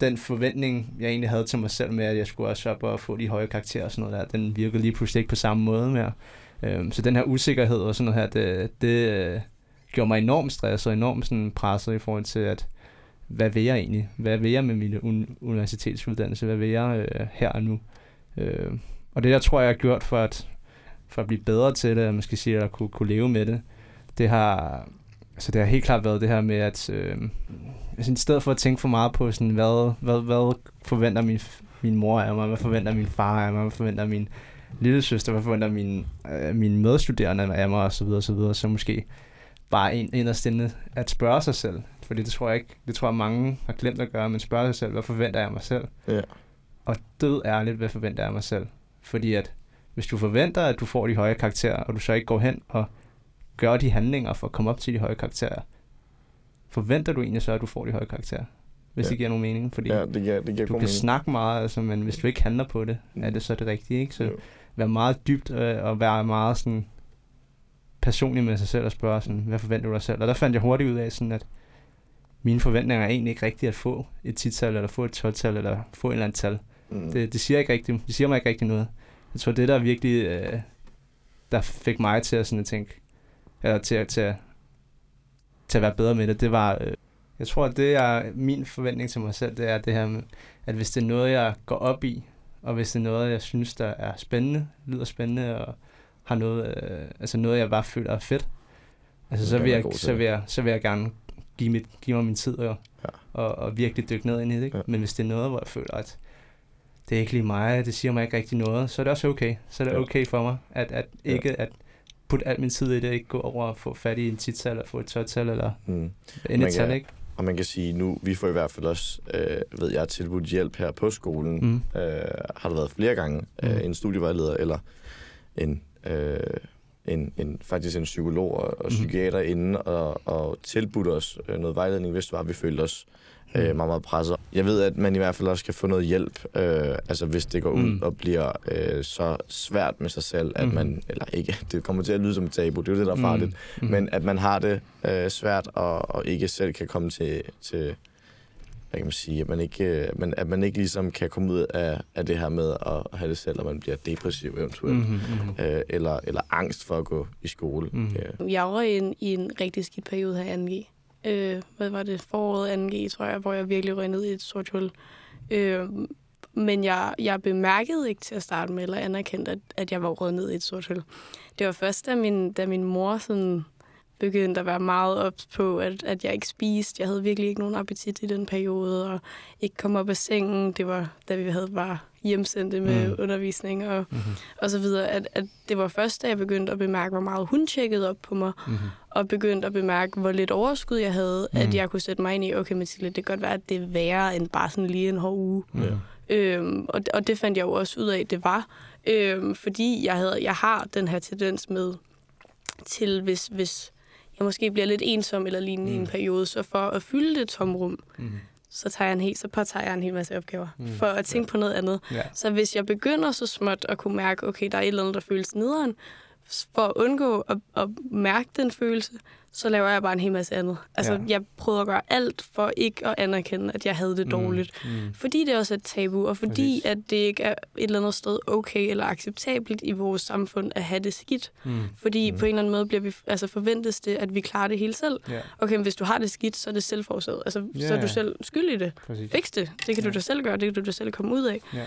den forventning, jeg egentlig havde til mig selv med, at jeg skulle også op og få de høje karakterer og sådan noget der, den virkede lige pludselig ikke på samme måde mere. Øhm, så den her usikkerhed og sådan noget her, det, det øh, gjorde mig enormt stresset og enormt sådan presset i forhold til, at hvad vil jeg egentlig? Hvad vil jeg med min un- universitetsuddannelse? Hvad vil jeg øh, her og nu? Øh, og det, jeg tror, jeg har gjort for at, for at blive bedre til det, man skal sige, at kunne, kunne leve med det, det har, altså det har helt klart været det her med, at øh, altså i stedet for at tænke for meget på, sådan, hvad, hvad, hvad forventer min, min mor af mig, hvad forventer min far af mig, hvad forventer min lille søster, hvad forventer min, øh, mine medstuderende af mig, og så videre, og så videre, så måske bare en, inderst inde at spørge sig selv, fordi det tror jeg ikke, det tror jeg mange har glemt at gøre, men spørge sig selv, hvad forventer jeg af mig selv? Ja. Og død ærligt, hvad forventer jeg af mig selv? Fordi at hvis du forventer, at du får de høje karakterer, og du så ikke går hen og gør de handlinger for at komme op til de høje karakterer, forventer du egentlig så, at du får de høje karakterer? Hvis Ja. det giver nogen mening. Fordi ja, det giver, det giver du kan mening. snakke meget, altså, men hvis du ikke handler på det, er det så det rigtige, ikke? Så Jo. være meget dybt øh, og være meget sådan personlig med sig selv og spørge sådan, hvad forventer du dig selv? Og der fandt jeg hurtigt ud af sådan, at mine forventninger er egentlig ikke rigtigt at få et 10-tal, eller få et 12-tal, eller få et eller andet tal. Mm. Det, det, siger ikke rigtigt, det siger mig ikke rigtig noget. Jeg tror, det der virkelig, øh, der fik mig til at, sådan at tænke, eller til, at- til, at- til at være bedre med det, det var, øh, jeg tror, at det er min forventning til mig selv, det er det her med, at hvis det er noget, jeg går op i, og hvis det er noget, jeg synes, der er spændende, lyder spændende, og har noget, øh, altså noget, jeg bare føler er fedt, altså så vil jeg, så, vil jeg, så vil jeg gerne give, mit, give mig min tid og, Ja. og, og virkelig dykke ned ind i det. Ikke? Ja. Men hvis det er noget, hvor jeg føler, at det er ikke lige mig, det siger mig ikke rigtig noget, så er det også okay. Så er det Ja. okay for mig, at, at Ja. ikke at putte al min tid i det, ikke gå over og få fat i en tital, eller få et tørtal, eller Mm. en Man et tal, kan- ikke? Og man kan sige, nu vi får i hvert fald også, øh, ved jeg, tilbudt hjælp her på skolen. Mm. Øh, har der været flere gange øh, Mm. en studievejleder eller en, øh, en, en, faktisk en psykolog og, og Mhm. psykiater inde og, og tilbudt os øh, noget vejledning, hvis det var, vi følte os øh, Mm. meget, meget presset. Jeg ved, at man i hvert fald også kan få noget hjælp, øh, altså hvis det går ud Mm. og bliver øh, så svært med sig selv, at Mhm. man, eller ikke, det kommer til at lyde som et tabu, det er jo det, der er farligt, Mm. men at man har det øh, svært og, og ikke selv kan komme til, til hvad kan man sige, at man ikke, øh, man, at man ikke ligesom kan komme ud af, af det her med at, at have det selv, og man bliver depressiv eventuelt, Mm. Mm. øh, eller, eller angst for at gå i skole. Mhm. Øh, Jeg var i en, i en rigtig skidt periode her i 2G. Øh, hvad var det? Foråret 2G, tror jeg, hvor jeg virkelig røg ned i et sort hul. Øh, men jeg, jeg bemærkede ikke til at starte med, eller anerkendte, at, at jeg var røget ned i et sort hul. Det var først, da min, da min mor sådan begyndte at være meget ops på, at, at jeg ikke spiste. Jeg havde virkelig ikke nogen appetit i den periode, og ikke kom op af sengen. Det var, da vi havde bare hjemsendte med Mm. undervisning og, Mm. og så videre. At, at det var først, da jeg begyndte at bemærke, hvor meget hun tjekkede op på mig, Mm. og begyndte at bemærke, hvor lidt overskud jeg havde, mm. At jeg kunne sætte mig ind i, okay Mathilde, det kan godt være, at det er værre end bare sådan lige en hård uge. Mm. Øhm, og, og det fandt jeg jo også ud af, at det var. Øhm, fordi jeg, havde, jeg har den her tendens med, til hvis, hvis jeg måske bliver lidt ensom eller lignende mm. i en Mm. periode, så for at fylde det tomrum, Mm. så, tager jeg en hel, så påtager jeg en hel masse opgaver, mm. for at tænke ja. på noget andet. Ja. Så hvis jeg begynder så småt at kunne mærke, okay, der er et eller andet, der føles nederen, for at undgå at, at mærke den følelse, så laver jeg bare en hel masse andet. Altså, Ja. jeg prøver at gøre alt for ikke at anerkende, at jeg havde det dårligt. Mm. Fordi det også er et tabu, og fordi Præcis. at det ikke er et eller andet sted okay eller acceptabelt i vores samfund at have det skidt. Mm. Fordi Mm. mm. på en eller anden måde bliver vi, altså forventes det, at vi klarer det hele selv. Ja, Okay, men hvis du har det skidt, så er det selvforårsaget. Altså, Ja, så er du selv skyld i det. præcis. Fix det. Det kan Ja. du da selv gøre. Det kan du da selv komme ud af. Ja.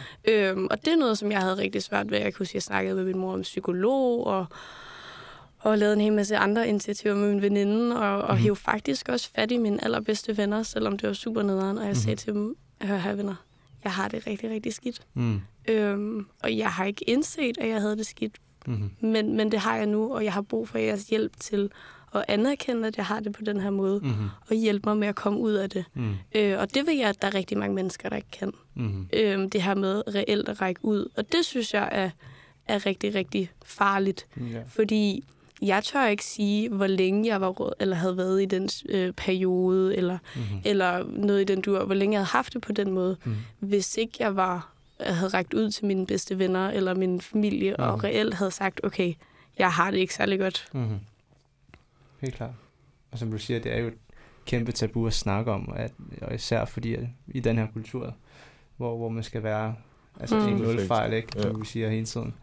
Øhm, og det er noget, som jeg havde rigtig svært ved. Jeg kan huske, at jeg snakkede med min mor om psykolog, og, og lavede en hel masse andre initiativer med min veninde, og, og Mhm. hævde faktisk også fat i mine allerbedste venner, selvom det var super nederen. Og jeg Mhm. sagde til dem, hør her venner, jeg har det rigtig, rigtig skidt. Mm. Øhm, og jeg har ikke indset, at jeg havde det skidt, Mm. men, men det har jeg nu, og jeg har brug for jeres hjælp til at anerkende, at jeg har det på den her måde, Mm. og hjælpe mig med at komme ud af det. Mm. Øh, og det ved jeg, at der er rigtig mange mennesker, der ikke kan Mm. øhm, det her med reelt at række ud. Og det synes jeg er, er rigtig, rigtig farligt. Ja. Fordi jeg tør ikke sige, hvor længe jeg var rød, eller havde været i den øh, periode, eller, Mm. eller noget i den dur, hvor længe jeg havde haft det på den måde, Mm. hvis ikke jeg var havde rækket ud til mine bedste venner eller min familie, mm. og Mhm. reelt havde sagt, okay, jeg har det ikke særlig godt. Mm-hmm. Helt klart. Og som du siger, det er jo et kæmpe tabu at snakke om, at, og især fordi at i den her kultur, hvor, hvor man skal være altså Mm. en nul fejl, ikke, som Ja. vi siger hele tiden.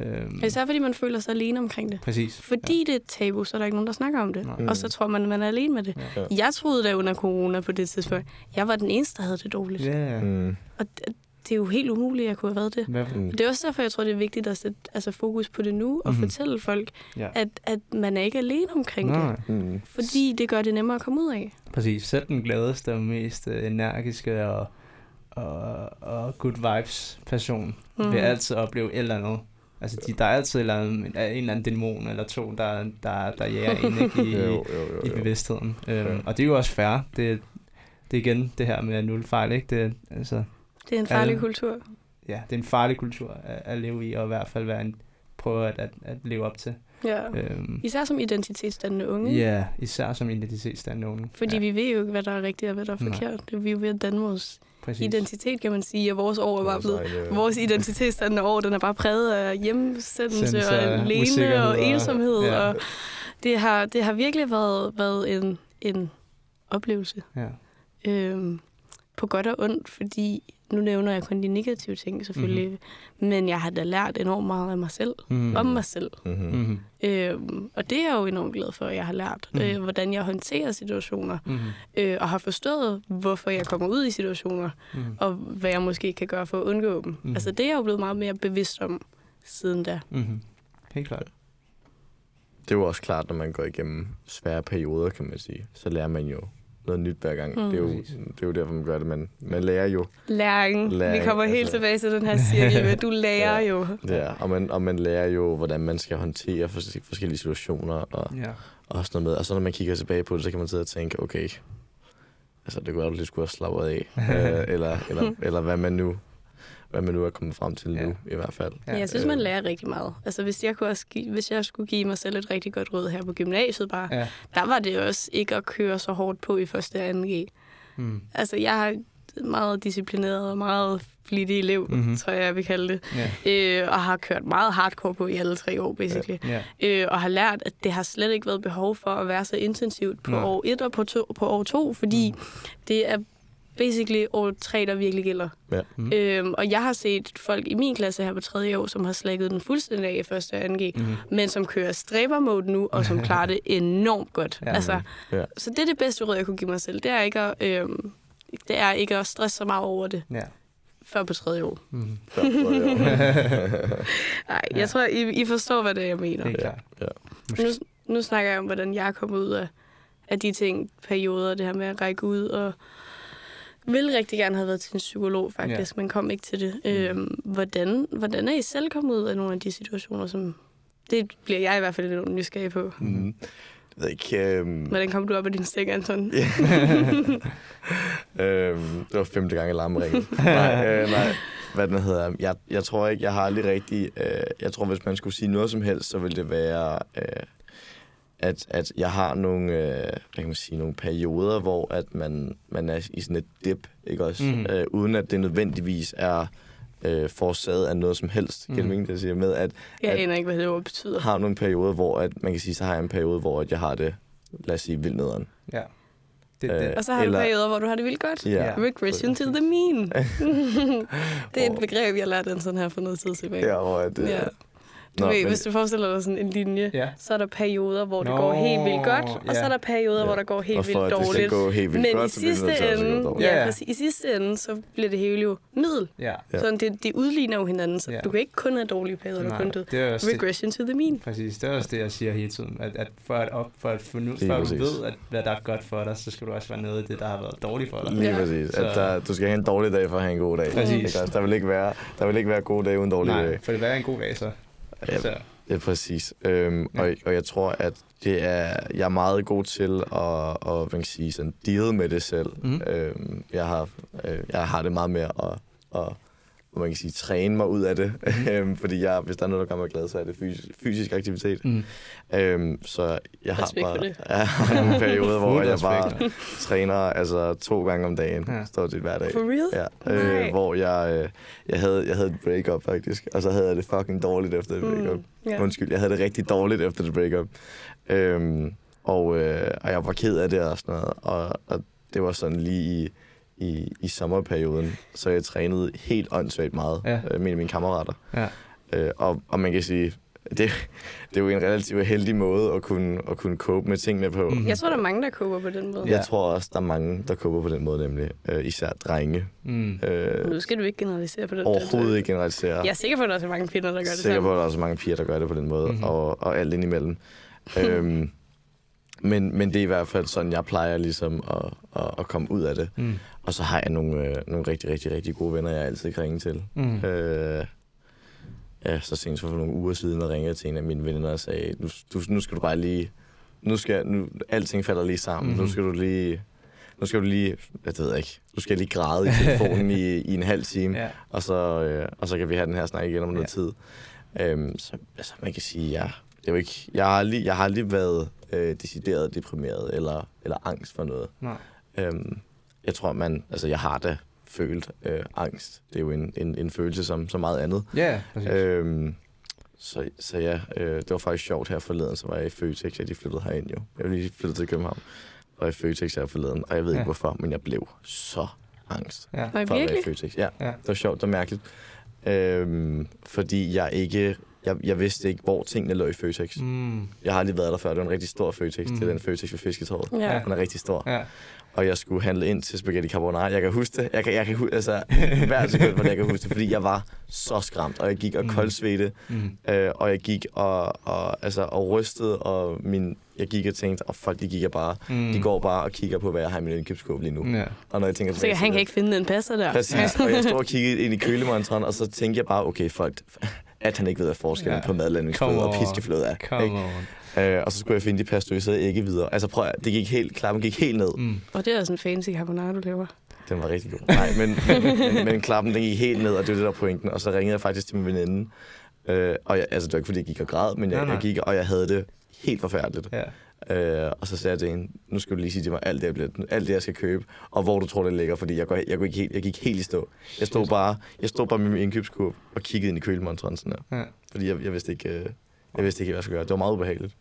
Øhm, Især fordi man føler sig alene omkring det. præcis. Fordi ja. det er et tabu, så er der ikke nogen, der snakker om det. Nej. Mm. Og så tror man, at man er alene med det. Ja. Jeg troede da under corona på det tidspunkt, jeg var den eneste, der havde det dårligt. Ja. Mm. Og det, det er jo helt umuligt, at jeg kunne have været det. Hvad, Mm. Det er også derfor, jeg tror, det er vigtigt at sætte altså, fokus på det nu, og Mhm. fortælle folk, Ja. at, at man er ikke alene omkring Nej, det. Mm. Fordi det gør det nemmere at komme ud af. præcis. Selv den gladeste og mest øh, energiske og, og, og good vibes person mm. Mhm. vil altid opleve et eller andet. Altså, de, der er altid en eller, anden, en, en eller anden dæmon eller to, der, der, der jager ind ikke, i, Jo, jo, jo, i jo. bevidstheden. Øhm, Ja. Og det er jo også fair. Det, det er igen det her med nul fejl, ikke? Det, er, altså, Det er en farlig Alle- kultur. ja, det er en farlig kultur at, at leve i, og i hvert fald være en, prøve at, at, at leve op til. Ja. Øhm, Især som identitetsdannende unge. ja, især som identitetsstandende unge. Fordi ja, vi ved jo ikke, hvad der er rigtigt og hvad der er Nej. forkert. Det er vi jo ved at danne vores præcis. identitet, kan man sige. Og vores år er bare Vores blevet... egne- Vores identitetsdannende år, den er bare præget af hjemsendelse Sendelse, og alene og og- ensomhed. ja. Og det har, det har virkelig været, været en, en oplevelse. Ja. Øhm, på godt og ondt, fordi nu nævner jeg kun de negative ting selvfølgelig, mm-hmm. men jeg har da lært enormt meget af mig selv, Mm. mm. om mig selv. Mhm. Mm-hmm. Øhm, og det er jeg jo enormt glad for, at jeg har lært, Mhm. mm. øh, hvordan jeg håndterer situationer, Mm-hmm. øh, og har forstået, hvorfor jeg kommer ud i situationer, Mm-hmm. og hvad jeg måske kan gøre for at undgå dem. Mhm. Mm. Altså det er jeg jo blevet meget mere bevidst om siden da. Mm-hmm. Helt klart. Det er jo også klart, når man går igennem svære perioder, kan man sige. Så lærer man jo noget nyt hver gang. Mm. Det, er jo, det er jo derfor, man gør det. Man, man lærer jo Læring. Læring, Vi kommer helt altså. tilbage til den her cirkel du lærer Ja. jo. er, og, man, og man lærer jo, hvordan man skal håndtere fors- forskellige situationer og, Ja. og sådan noget med. Og så når man kigger tilbage på det, så kan man sidde og tænke, okay, altså det kunne være, at du lige skulle have slappet af. øh, eller, eller, eller hvad man nu hvad man nu er kommet frem til Ja. nu, i hvert fald. Ja, jeg synes, man Øh. lærer rigtig meget. Altså, hvis jeg, kunne også give, hvis jeg skulle give mig selv et rigtig godt råd her på gymnasiet bare, Ja. der var det også ikke at køre så hårdt på i første og 2G. Mm. Altså, jeg har meget disciplineret og meget flittig elev, Mhm. mm-hmm. tror jeg, jeg vil kalde det. Ja. Øh, og har kørt meget hardcore på i alle tre år, basically. Ja. Øh, og har lært, at det har slet ikke været behov for at være så intensivt på Nej. år 1 og på, to, på år 2, fordi mm. det er basically år 3, der virkelig gælder. Ja. Mm. Øhm, og jeg har set folk i min klasse her på tredje år, som har slækket den fuldstændig af i første og 2G, Mm. men som kører stræbermode nu, og som klarer det enormt godt. Ja. altså, Ja. Så det er det bedste råd, jeg kunne give mig selv. Det er ikke at, øhm, det er ikke at stresse så meget over det, Ja. før på tredje år. Mm. Før, tror jeg. Nej, Ja. jeg tror, I, I forstår, hvad det er, jeg mener. Helt klart. ja. Nu, nu snakker jeg om, hvordan jeg er kommet ud af, af de ting, perioder, det her med at række ud, og vil rigtig gerne have været til en psykolog, faktisk, ja. men kom ikke til det. Øhm, hvordan, hvordan er I selv kommet ud af nogle af de situationer, som... Det bliver jeg i hvert fald lidt nysgerrig på. Mm. Jeg ved ikke... Øhm, Hvordan kom du op af din seng, Anton? Øhm, det var femte gang ringede. nej, øh, nej. Hvad den hedder. Jeg, jeg tror ikke, jeg har aldrig rigtig... Øh, jeg tror, hvis man skulle sige noget som helst, så ville det være, øh, at, at jeg har nogle, øh, hvad kan man sige, nogle perioder, hvor at man, man er i sådan et dip, ikke også? Mm. Øh, uden at det nødvendigvis er øh, forårsaget af noget som helst. Mm. Kan det jeg siger med, at Jeg at- aner ikke, hvad det ord betyder. har nogle perioder, hvor at, man kan sige, så har jeg en periode, hvor at jeg har det, lad os sige, vildt nederen. Ja. Det, Øh, det. Og så har Eller- du perioder, hvor du har det vildt godt. Ja. Regression to the mean. det er et begreb, jeg lærte den sådan her for noget tid tilbage. Ja, hvor at, øh, Ja. Du Nå, ved, men- hvis du forestiller dig sådan en linje, Ja. så er der perioder, hvor det Nå, går helt vildt godt, og så ja. er der perioder, Ja. hvor der går helt og for vildt at det skal dårligt. gå helt vildt Men godt, i så sidste gå ende, dårligt. ja, Ja. præcis, i sidste ende, så bliver det hele jo middel. Ja. Ja. Ja. Så det, det udligner jo hinanden, så Ja. du kan ikke kun have dårlige perioder, du Nej, kun du. det er også det, Regression to the mean. præcis. Det er også det, jeg siger hele tiden. At, at for at, op, for at finde ud, Lige for at du ved, at, hvad der er godt for dig, så skal du også være nede i det, der har været dårligt for dig. Lige Ja. præcis. Så- At der, du skal have en dårlig dag for at have en god dag. Præcis. Der vil ikke være, der vil ikke være gode dage uden dårlige Nej, dage. for det er en god dag, så. Ja, så. det er præcis. Øhm, Ja. og, og jeg tror, at det er, jeg er meget god til at, at hvad kan sige, sådan, deal med det selv. Mhm. Øhm, jeg, har, øh, jeg har det meget mere at, at, man kan sige, træne mig ud af det. Øhm, fordi jeg, hvis der er noget, der gør mig glad, så er det fysisk, fysisk aktivitet. Mm. Øhm, så jeg har Respekt for bare det. jeg har nogle perioder, hvor jeg bare træner altså, to gange om dagen, Ja. stort set hver dag. For real? Ja, Nej. øh, hvor jeg, øh, jeg, havde, jeg havde et breakup faktisk, og så havde jeg det fucking dårligt efter det breakup. Mm. Ja. Undskyld, jeg havde det rigtig dårligt efter det breakup. Øhm, og, øh, og jeg var ked af det og sådan noget. Og, og det var sådan lige i, i, i sommerperioden, så jeg trænede helt åndssvagt meget Ja. ja. øh, med mine kammerater. Ja. Øh, og, og man kan sige, det, det er jo en relativt heldig måde at kunne, at kunne cope med tingene på. Mhm. Jeg tror, der er mange, der koger på den måde. Ja. Jeg tror også, der er mange, der coper på den måde, nemlig øh, især drenge. Mm. Øh, Nu skal du ikke generalisere på den overhovedet ikke generalisere. Jeg er sikker på, at der er så mange kvinder, der gør det sikker samme. på, at der er også mange piger, der gør det på den måde, mm-hmm. og, og alt indimellem. øhm, men, men det er i hvert fald sådan, jeg plejer ligesom at, at, at komme ud af det. Mm. Og så har jeg nogle, øh, nogle rigtig, rigtig, rigtig gode venner, jeg altid kan ringe til. Mm. Øh, ja, så sent for nogle uger siden, og ringede til en af mine venner og sagde, nu, du, nu skal du bare lige, nu skal, nu, alting falder lige sammen, mm-hmm. nu skal du lige, nu skal du lige, jeg ved ikke, du skal lige græde i telefonen i, i en halv time Ja. og så, øh, og så kan vi have den her snak igen om noget Ja. tid. Øhm, så altså, man kan sige, ja, er jo ikke, jeg, har aldrig, jeg har aldrig været øh, decideret deprimeret eller, eller angst for noget. Nej. Øhm, jeg tror, man, altså jeg har da følt øh, angst. Det er jo en, en, en følelse som så meget andet. Ja, præcis. Øhm, så, så ja, øh, det var faktisk sjovt her forleden, så var jeg i Føtex, ja, de flyttede herind jo. Jeg var lige flyttet til København, og i Føtex her forleden, og jeg ved Ja. ikke hvorfor, men jeg blev så angst Ja. For at være i Føtex. Ja, Ja. det var sjovt, det var mærkeligt. Øhm, fordi jeg ikke, jeg, jeg vidste ikke, hvor tingene lå i Føtex. Mm. Mm. Jeg har aldrig været der før, det var en rigtig stor Føtex. Mm. Det er den Føtex ved Fisketorvet. Ja. Den er rigtig stor. Ja. Og jeg skulle handle ind til spaghetti carbonara. Jeg kan huske det. Jeg kan, jeg kan huske, altså, hver sekund, hvordan jeg kan huske det, fordi jeg var så skræmt, og jeg gik og Mm. koldsvedte, Mm. øh, og jeg gik og, og, altså, og rystede, og min, jeg gik og tænkte, og folk, de gik og bare, Mm. de går bare og kigger på, hvad jeg har i min indkøbsskåb lige nu. Ja. Og når jeg tænker Så tilbage han kan ikke finde den passer der. Præcis, og jeg stod og kiggede ind i kølemontren, og så tænkte jeg bare, okay, folk, at han ikke ved, hvad forskellen Ja. på madlavningsfløde Come og piskefløde er. Come Ikke? on. Øh, og så skulle jeg finde de pasteuriserede ægge videre. Altså prøv at, det gik helt, klappen gik helt ned. Mm. Og det er også en fancy carbonara, du laver. Den var rigtig god. Nej, men, men, men, men klappen den gik helt ned, og det var det, der pointen. Og så ringede jeg faktisk til min veninde. Øh, og jeg, altså, det var ikke, fordi jeg gik og græd, men jeg, Nej, nej. jeg gik, og jeg havde det helt forfærdeligt. Ja. Øh, og så sagde jeg til hende, nu skal du lige sige til mig alt det, jeg, bliver, alt det, jeg skal købe, og hvor du tror, det ligger, fordi jeg, går, jeg, går ikke helt, jeg gik helt i stå. Jeg stod bare, jeg stod bare med min indkøbskurv og kiggede ind i kølemontren sådan her, ja. fordi jeg, jeg, vidste ikke, øh, jeg vidste ikke, hvad jeg skulle gøre. Det var meget ubehageligt.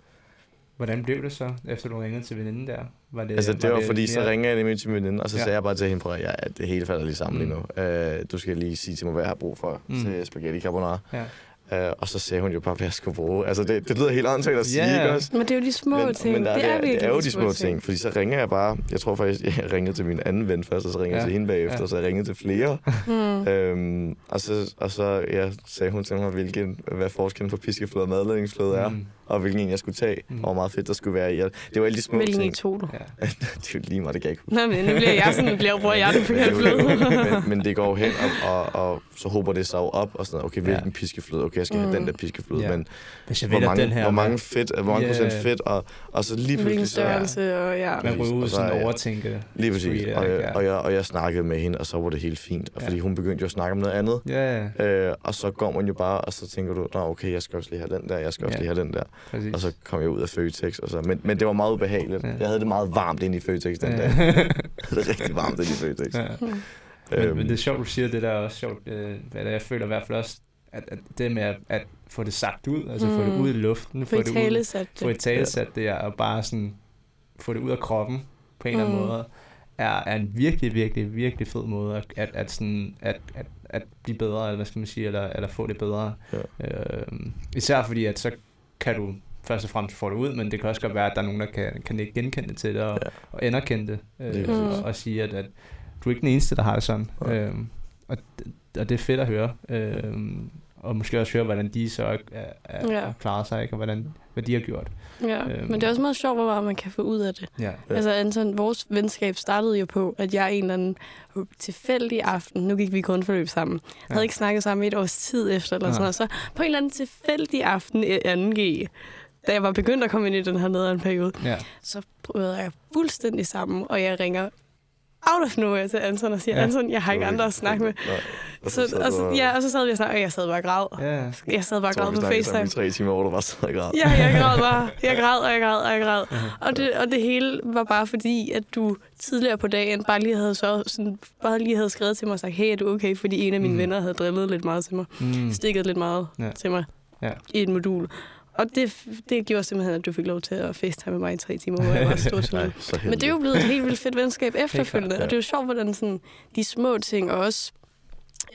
Hvordan blev det så, efter du ringede til veninden der? Var det, Altså, det var, fordi, så mere- ringede jeg nemlig til min veninde, og så Ja. sagde jeg bare til hende, prøv at ja, det hele falder lige sammen Mm. lige nu. Øh, du skal lige sige til mig, hvad jeg har brug for mm. til spaghetti carbonara. Ja. Øh, og så sagde hun jo bare, hvad jeg skulle bruge. Altså, det, det lyder helt åndssvagt at sige, Ja. ikke også? Men det er jo de små men, ting. men der, det, er det, er jo de små ting. Fordi så ringer jeg bare, jeg tror faktisk, jeg ringede til min anden ven først, og så ringede jeg Ja. til hende bagefter, Ja. ja. så jeg ringede til flere. Hmm. øhm, og så, og så ja, sagde hun til mig, hvilken, hvad forskellen på piskefløde og madlavningsfløde er, Mm. og hvilken en jeg skulle tage, Mm. og hvor meget fedt der skulle være i. Og Det var alle de små Hvilken en ting. tog du? Ja. det er jo lige mig, det kan jeg ikke. Nå, men nu bliver jeg sådan, bliver bruger jeg den fløde. men, men det går hen, og, og, og så håber det sig op, og sådan noget. Okay, hvilken Ja. piskefløde? Okay, jeg skal have Mm. den der piskefløde, Ja. men Hvis jeg hvor mange, den her, hvor mange fedt, hvor mange Ja. procent fedt, og, og så lige pludselig så... størrelse, og ja. man ryger ud Og så sådan jeg- overtænke. Lige præcis. Sweet, Og, ikke? jeg, Ja. og, jeg, og jeg snakkede med hende, og så var det helt fint. Og Ja. fordi hun begyndte jo at snakke om noget andet. Ja, ja, Øh, og så går man jo bare, og så tænker du, Nå, okay, jeg skal også lige have den der, jeg skal også Ja. lige have den der. præcis. Og så kom jeg ud af Føtex. Og så, men, men det var meget ubehageligt. Ja. Jeg havde det meget varmt inde i Føtex den dag. ja. Jeg havde det rigtig varmt inde i Føtex. ja. Øhm, Men, men det er sjovt, du siger det der er også sjovt. Øh, hvad det er, jeg føler i hvert fald også, at, at det med at, at få det sagt ud, altså mm. få det Mm. ud i luften, få det ud, få et talesat det og bare sådan få det ud af kroppen på en eller anden Mm. måde, er, er en virkelig, virkelig, virkelig fed måde at, at, at, sådan, at, at, at blive bedre, eller hvad skal man sige, eller, eller få det bedre. Ja. Øhm, især fordi, at så kan du først og fremmest få det ud, men det kan også godt være, at der er nogen, der kan, kan ikke genkende det til det, og, Ja. og anerkende det, øh, præcis. og, og sige, at, at du er ikke den eneste, der har det sådan. Nej. Øhm, og, det- og det er fedt at høre. Øhm, og måske også høre, hvordan de så er, er, Ja. klarer sig, ikke? og hvordan, hvad de har gjort. Ja, Øhm. men det er også meget sjovt, hvor meget man kan få ud af det. Ja. Altså, Anton, vores venskab startede jo på, at jeg en eller anden tilfældig aften, nu gik vi i grundforløb sammen, ja. havde ikke snakket sammen i et års tid efter, eller Ja. sådan noget, så på en eller anden tilfældig aften i 2G, da jeg var begyndt at komme ind i den her nederen periode, ja. så prøvede jeg fuldstændig sammen, og jeg ringer out of nowhere til Anton og siger, Ja. Anton, jeg har ikke andre at snakke med. Og Så, sad og så, ja, og så sad vi og snakkede, og jeg sad bare og græd. Ja. Jeg sad bare og Jeg græd på FaceTime. i tre timer, hvor du bare sad og græd. Ja, jeg græd bare. Jeg græd, og jeg græd, og jeg græd. Og det, og det hele var bare fordi, at du tidligere på dagen bare lige havde, så, sådan, bare lige havde skrevet til mig og sagt, hey, er du okay? Fordi en af mine Mhm. venner havde drillet lidt meget til mig. Mm. Stikket lidt meget ja. til mig Ja. i et modul. Og det, det gjorde simpelthen, at du fik lov til at facetime med mig i tre timer, hvor jeg var stort Nej, så. Men det er jo blevet et helt vildt fedt venskab efterfølgende, ja. og det er jo sjovt, hvordan sådan, de små ting, og også,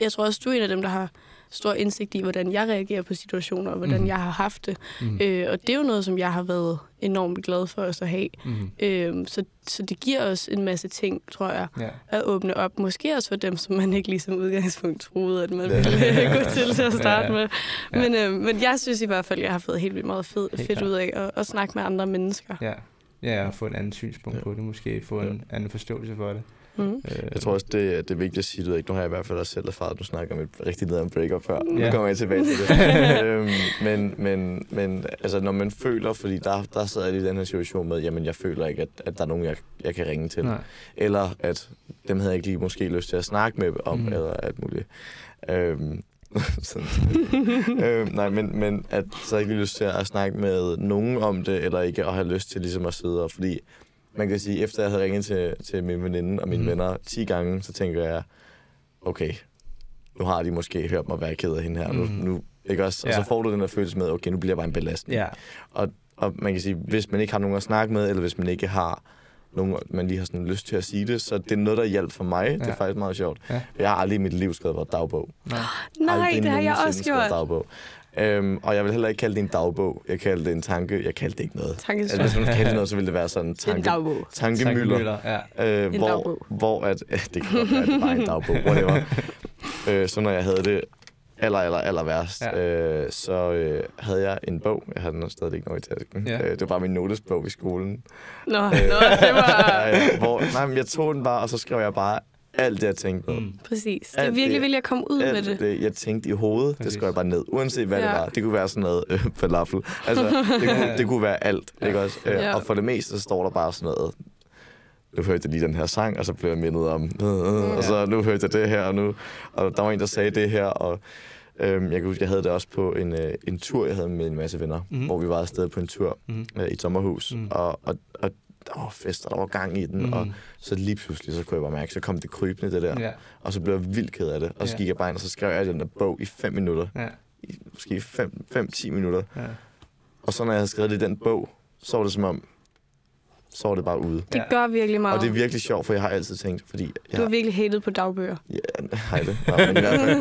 jeg tror også, du er en af dem, der har stor indsigt i, hvordan jeg reagerer på situationer, og hvordan mm. jeg har haft det. Mm. Øh, og det er jo noget, som jeg har været enormt glad for os at have. Mm. Øh, så, så det giver os en masse ting, tror jeg, Ja. at åbne op. Måske også for dem, som man ikke ligesom udgangspunkt troede, at man ville gå til til at starte Ja, ja. med. Men, øh, men jeg synes i hvert fald, at jeg har fået helt vildt meget fed, Helt fedt ud af at, at snakke med andre mennesker. Ja. Ja, og få en anden synspunkt Ja. på det, måske få en Ja. anden forståelse for det. Mm. Øh, Jeg tror også, det, det er vigtigt at sige, du ved ikke, nu har jeg i hvert fald også selv erfaret, at du snakker om et rigtig nederen breakup før. Nu Ja. kommer jeg tilbage til det. øhm, men, men, men altså, når man føler, fordi der, der sidder jeg i den her situation med, jamen jeg føler ikke, at, at der er nogen, jeg, jeg kan ringe til. Nej. Eller at dem havde jeg ikke lige måske lyst til at snakke med om, mm. eller alt muligt. Øhm, sådan. øhm, nej, men, men at så ikke lyst til at snakke med nogen om det, eller ikke at have lyst til ligesom at sidde og, fordi man kan sige, efter jeg havde ringet til, til min veninde og mine mm. venner 10 gange, så tænker jeg, okay, nu har de måske hørt mig være ked af hende her. Mm. Nu, nu, ikke også? Og Ja. så får du den der følelse med, okay, nu bliver jeg bare en belastning. Ja. Og man kan sige, hvis man ikke har nogen at snakke med, eller hvis man ikke har nogen, man lige har sådan lyst til at sige det, så det er noget, der hjælper for mig. Ja. Det er faktisk meget sjovt. Ja. Jeg har aldrig i mit liv skrevet vores dagbog. Nej. Nej, det har jeg også gjort. Dagbog. Øhm, og jeg vil heller ikke kalde det en dagbog. Jeg kaldte det en tanke. Jeg kaldte det ikke noget. Altså, hvis man kaldte det noget, så ville det være sådan en En tanke, dagbog. tankemøller. Ja. Øh, En hvor, dagbog. hvor at, det kan godt være, det var en dagbog, whatever. øh, så når jeg havde det aller, aller, aller værst, Ja. øh, så øh, havde jeg en bog. Jeg havde den stadig ikke noget i tasken. Ja. Øh, det var min notesbog i skolen. Nå, nå, det var... Ja, hvor, nej, men jeg tog den bare, og så skrev jeg bare alt det, jeg tænkte på. Mm. Præcis. Det er Alt virkelig, det- vil jeg komme ud med det. det, jeg tænkte i hovedet, Præcis. det skrev jeg bare ned. Uanset hvad ja. det var. Det kunne være sådan noget øh, falafel. Altså, det kunne, det kunne være alt. Ja. Ikke også? Øh, Ja. Og for det meste, så står der bare sådan noget nu hørte jeg lige den her sang, og så blev jeg mindet om, øh, øh, og så nu hørte jeg det her, og nu, og der var en, der sagde det her, og øhm, jeg kan huske, jeg havde det også på en, øh, en tur, jeg havde med en masse venner, mm-hmm. hvor vi var afsted på en tur Mm. øh, i et sommerhus, mm. og, og, og der var fest, og der var gang i den, mm. og så lige pludselig, så kunne jeg bare mærke, så kom det krybende, det der, Ja. og så blev jeg vildt ked af det, og så Ja. gik jeg bare ind, og så skrev jeg den der bog i fem minutter, Ja. i måske 5-10 minutter, Ja. og så når jeg havde skrevet det i den bog, så var det som om, så var det bare ude. Det gør virkelig meget. Og det er virkelig sjovt, for jeg har altid tænkt, fordi... Jeg, Du har virkelig hated på dagbøger. Ja, hej det. Nå, men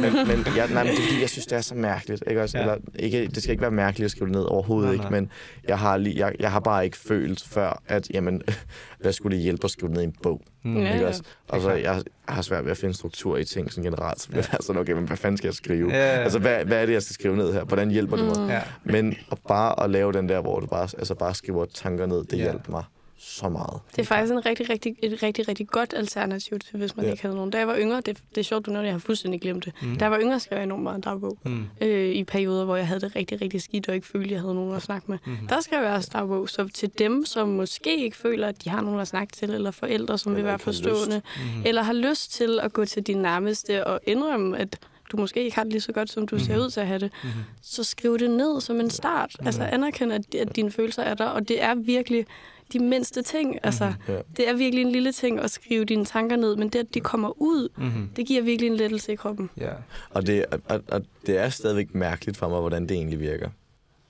men, men, ja, nej, men det er fordi, jeg synes, det er så mærkeligt. Ikke også? Ja. Ja. Eller, ikke, det skal ikke være mærkeligt at skrive det ned overhovedet, Nej, ikke, nej. men jeg har, lige, jeg, jeg har bare ikke følt før, at jamen, hvad skulle det hjælpe at skrive det ned i en bog? Mm. Ja. Ikke også? Og så jeg, har svært ved at finde struktur i ting sådan generelt, så bliver sådan, okay, men hvad fanden skal jeg skrive? Ja, ja. Altså, hvad, hvad er det, jeg skal skrive ned her? Hvordan hjælper det mig? Mm. Ja. Men at bare at lave den der, hvor du bare, altså bare skriver tanker ned, det Ja. hjælper mig så meget. Det er faktisk en rigtig, rigtig, et rigtig, rigtig godt alternativ til, hvis man Ja. ikke havde nogen. Da jeg var yngre, det, det er sjovt, du når jeg har fuldstændig glemt det. Mm. Da jeg var yngre, skrev jeg enormt meget dagbog. Mm. Øh, I perioder, hvor jeg havde det rigtig, rigtig skidt, og ikke følte, jeg havde nogen at snakke med. Mm. Der skrev jeg også dagbog. Så til dem, som måske ikke føler, at de har nogen at snakke til, eller forældre, som vil Eller være ikke har forstående, Mm. eller har lyst til at gå til din nærmeste og indrømme, at du måske ikke har det lige så godt, som du ser Mhm. ud til at have det, Mm. så skriv det ned som en start. Altså anerkend, at, at dine følelser er der, og det er virkelig de mindste ting. Altså, Mhm. Ja. det er virkelig en lille ting at skrive dine tanker ned, men det, at de kommer ud, Mm. det giver virkelig en lettelse i kroppen. Ja. Og det, og, og, det er stadigvæk mærkeligt for mig, hvordan det egentlig virker.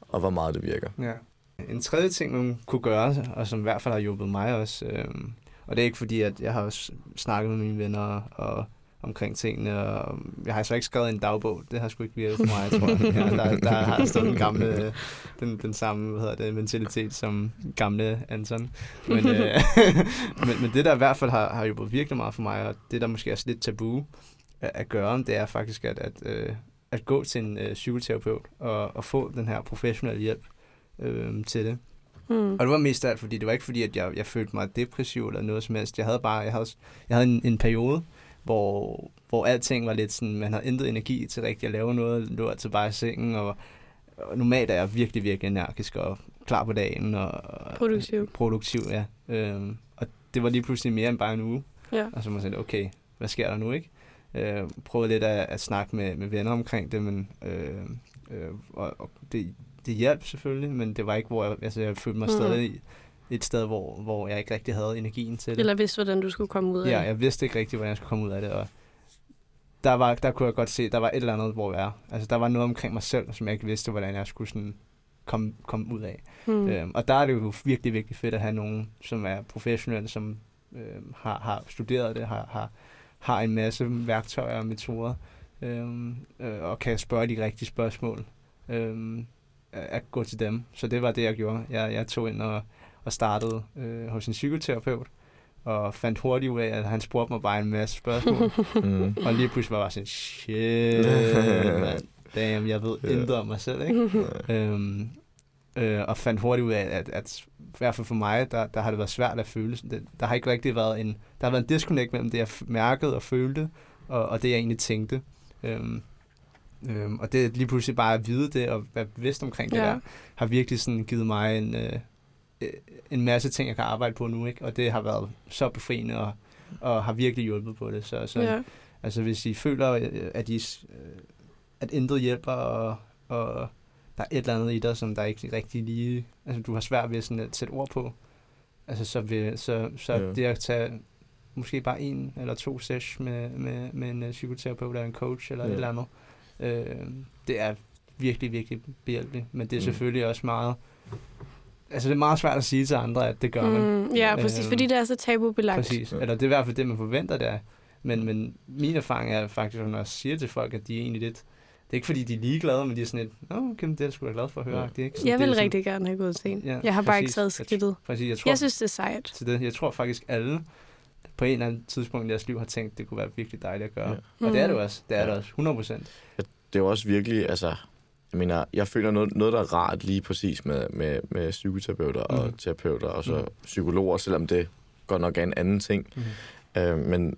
Og hvor meget det virker. Ja. En tredje ting, man kunne gøre, og som i hvert fald har hjulpet mig også, øhm, og det er ikke fordi, at jeg har også snakket med mine venner og omkring tingene, og jeg har så ikke skrevet en dagbog. Det har sgu ikke virket for mig, tror jeg. Ja, der, der har jeg stadig den gamle, den, den samme, hvad hedder det, mentalitet som gamle Anton. Men, øh, men, men det, der i hvert fald har, har hjulpet virkelig meget for mig, og det, der måske er lidt tabu at, at gøre, det er faktisk at, at, øh, at gå til en øh, psykoterapeut og, og få den her professionelle hjælp øh, til det. Mm. Og det var mest af alt, fordi det var ikke fordi, at jeg, jeg følte mig depressiv eller noget som helst. Jeg havde bare, jeg havde, jeg havde en, en periode, hvor, hvor alting var lidt sådan, man havde intet energi til rigtig at lave noget, lå altid bare i sengen, og, og normalt er jeg virkelig, virkelig energisk og klar på dagen. Og, Produktiv. Produktiv, ja. Øhm, og det var lige pludselig mere end bare en uge. Ja. Og så må man sige, okay, hvad sker der nu, ikke? Øh, prøvede lidt at, at snakke med, med venner omkring det, men øh, øh, og, og det, det hjalp selvfølgelig, men det var ikke, hvor jeg, altså, jeg følte mig Mm. stadig et sted, hvor, hvor jeg ikke rigtig havde energien til det. Eller vidste, hvordan du skulle komme ud af Ja, det. jeg vidste ikke rigtig, hvordan jeg skulle komme ud af det, og der, var, der kunne jeg godt se, der var et eller andet, hvor jeg er. Altså, der var noget omkring mig selv, som jeg ikke vidste, hvordan jeg skulle sådan komme, komme ud af. Hmm. Mm. Øhm, og der er det jo virkelig, virkelig fedt at have nogen, som er professionelle, som øhm, har, har studeret det, har, har, har en masse værktøjer og metoder, øhm, øh, og kan spørge de rigtige spørgsmål, øhm, at gå til dem. Så det var det, jeg gjorde. Jeg, jeg tog ind og, og startede øh, hos en psykoterapeut, og fandt hurtigt ud af, at han spurgte mig bare en masse spørgsmål. Mm. og lige pludselig var jeg bare sådan, shit, man. Damn, jeg ved Ja. intet om mig selv, ikke? øhm, øh, og fandt hurtigt ud af, at, at i hvert fald for mig, der, der har det været svært at føle. Det, der har ikke rigtig været en, der har været en disconnect mellem det, jeg mærkede og følte, og, og det, jeg egentlig tænkte. Øhm, øhm, og det lige pludselig bare at vide det, og være bevidst omkring det Ja. der, har virkelig sådan givet mig en, øh, en masse ting, jeg kan arbejde på nu, ikke? Og det har været så befriende, og, og har virkelig hjulpet på det. Så, så ja. Altså hvis I føler, øh, at, I, øh, at intet hjælper, og, og der er et eller andet i dig, som der ikke rigtig lige... Altså du har svært ved sådan at sætte ord på. Altså så, vil, så, så Ja. det at tage måske bare en eller to sesh med, med, med en øh, psykoterapeut eller en coach eller Ja. ja. et eller andet. Øh, det er virkelig, virkelig behjælpeligt. Men det er Mm. selvfølgelig også meget... Altså det er meget svært at sige til andre, at det gør man. Mm, ja, præcis, Øhm, fordi det er så tabubelagt. Præcis. Ja. Eller det er i hvert fald det, man forventer, der. Men, men min erfaring er faktisk, når jeg siger til folk, at de er egentlig lidt... Det er ikke fordi, de er ligeglade, men de er sådan lidt, Nå, okay, det er jeg sgu da glad for at høre. Ja. Det er ikke sådan, Jeg det er vil sådan, rigtig gerne have gået til en. Ja, Jeg har bare ikke præcis. taget Jeg- skridtet. Præcis, jeg tror, Jeg synes, det er sejt. til det. Jeg tror faktisk, alle på en eller anden tidspunkt i deres liv har tænkt, det kunne være virkelig dejligt at gøre. Ja. Ja. Og det er det Mm. også. Det er Ja. det også. 100 procent. det er jo også virkelig, altså, jeg mener, jeg føler noget, noget der er rart lige præcis med, med, med psykoterapeuter og Mhm. terapeuter og så Mhm. psykologer, selvom det godt nok er en anden ting. Mm. Øh, men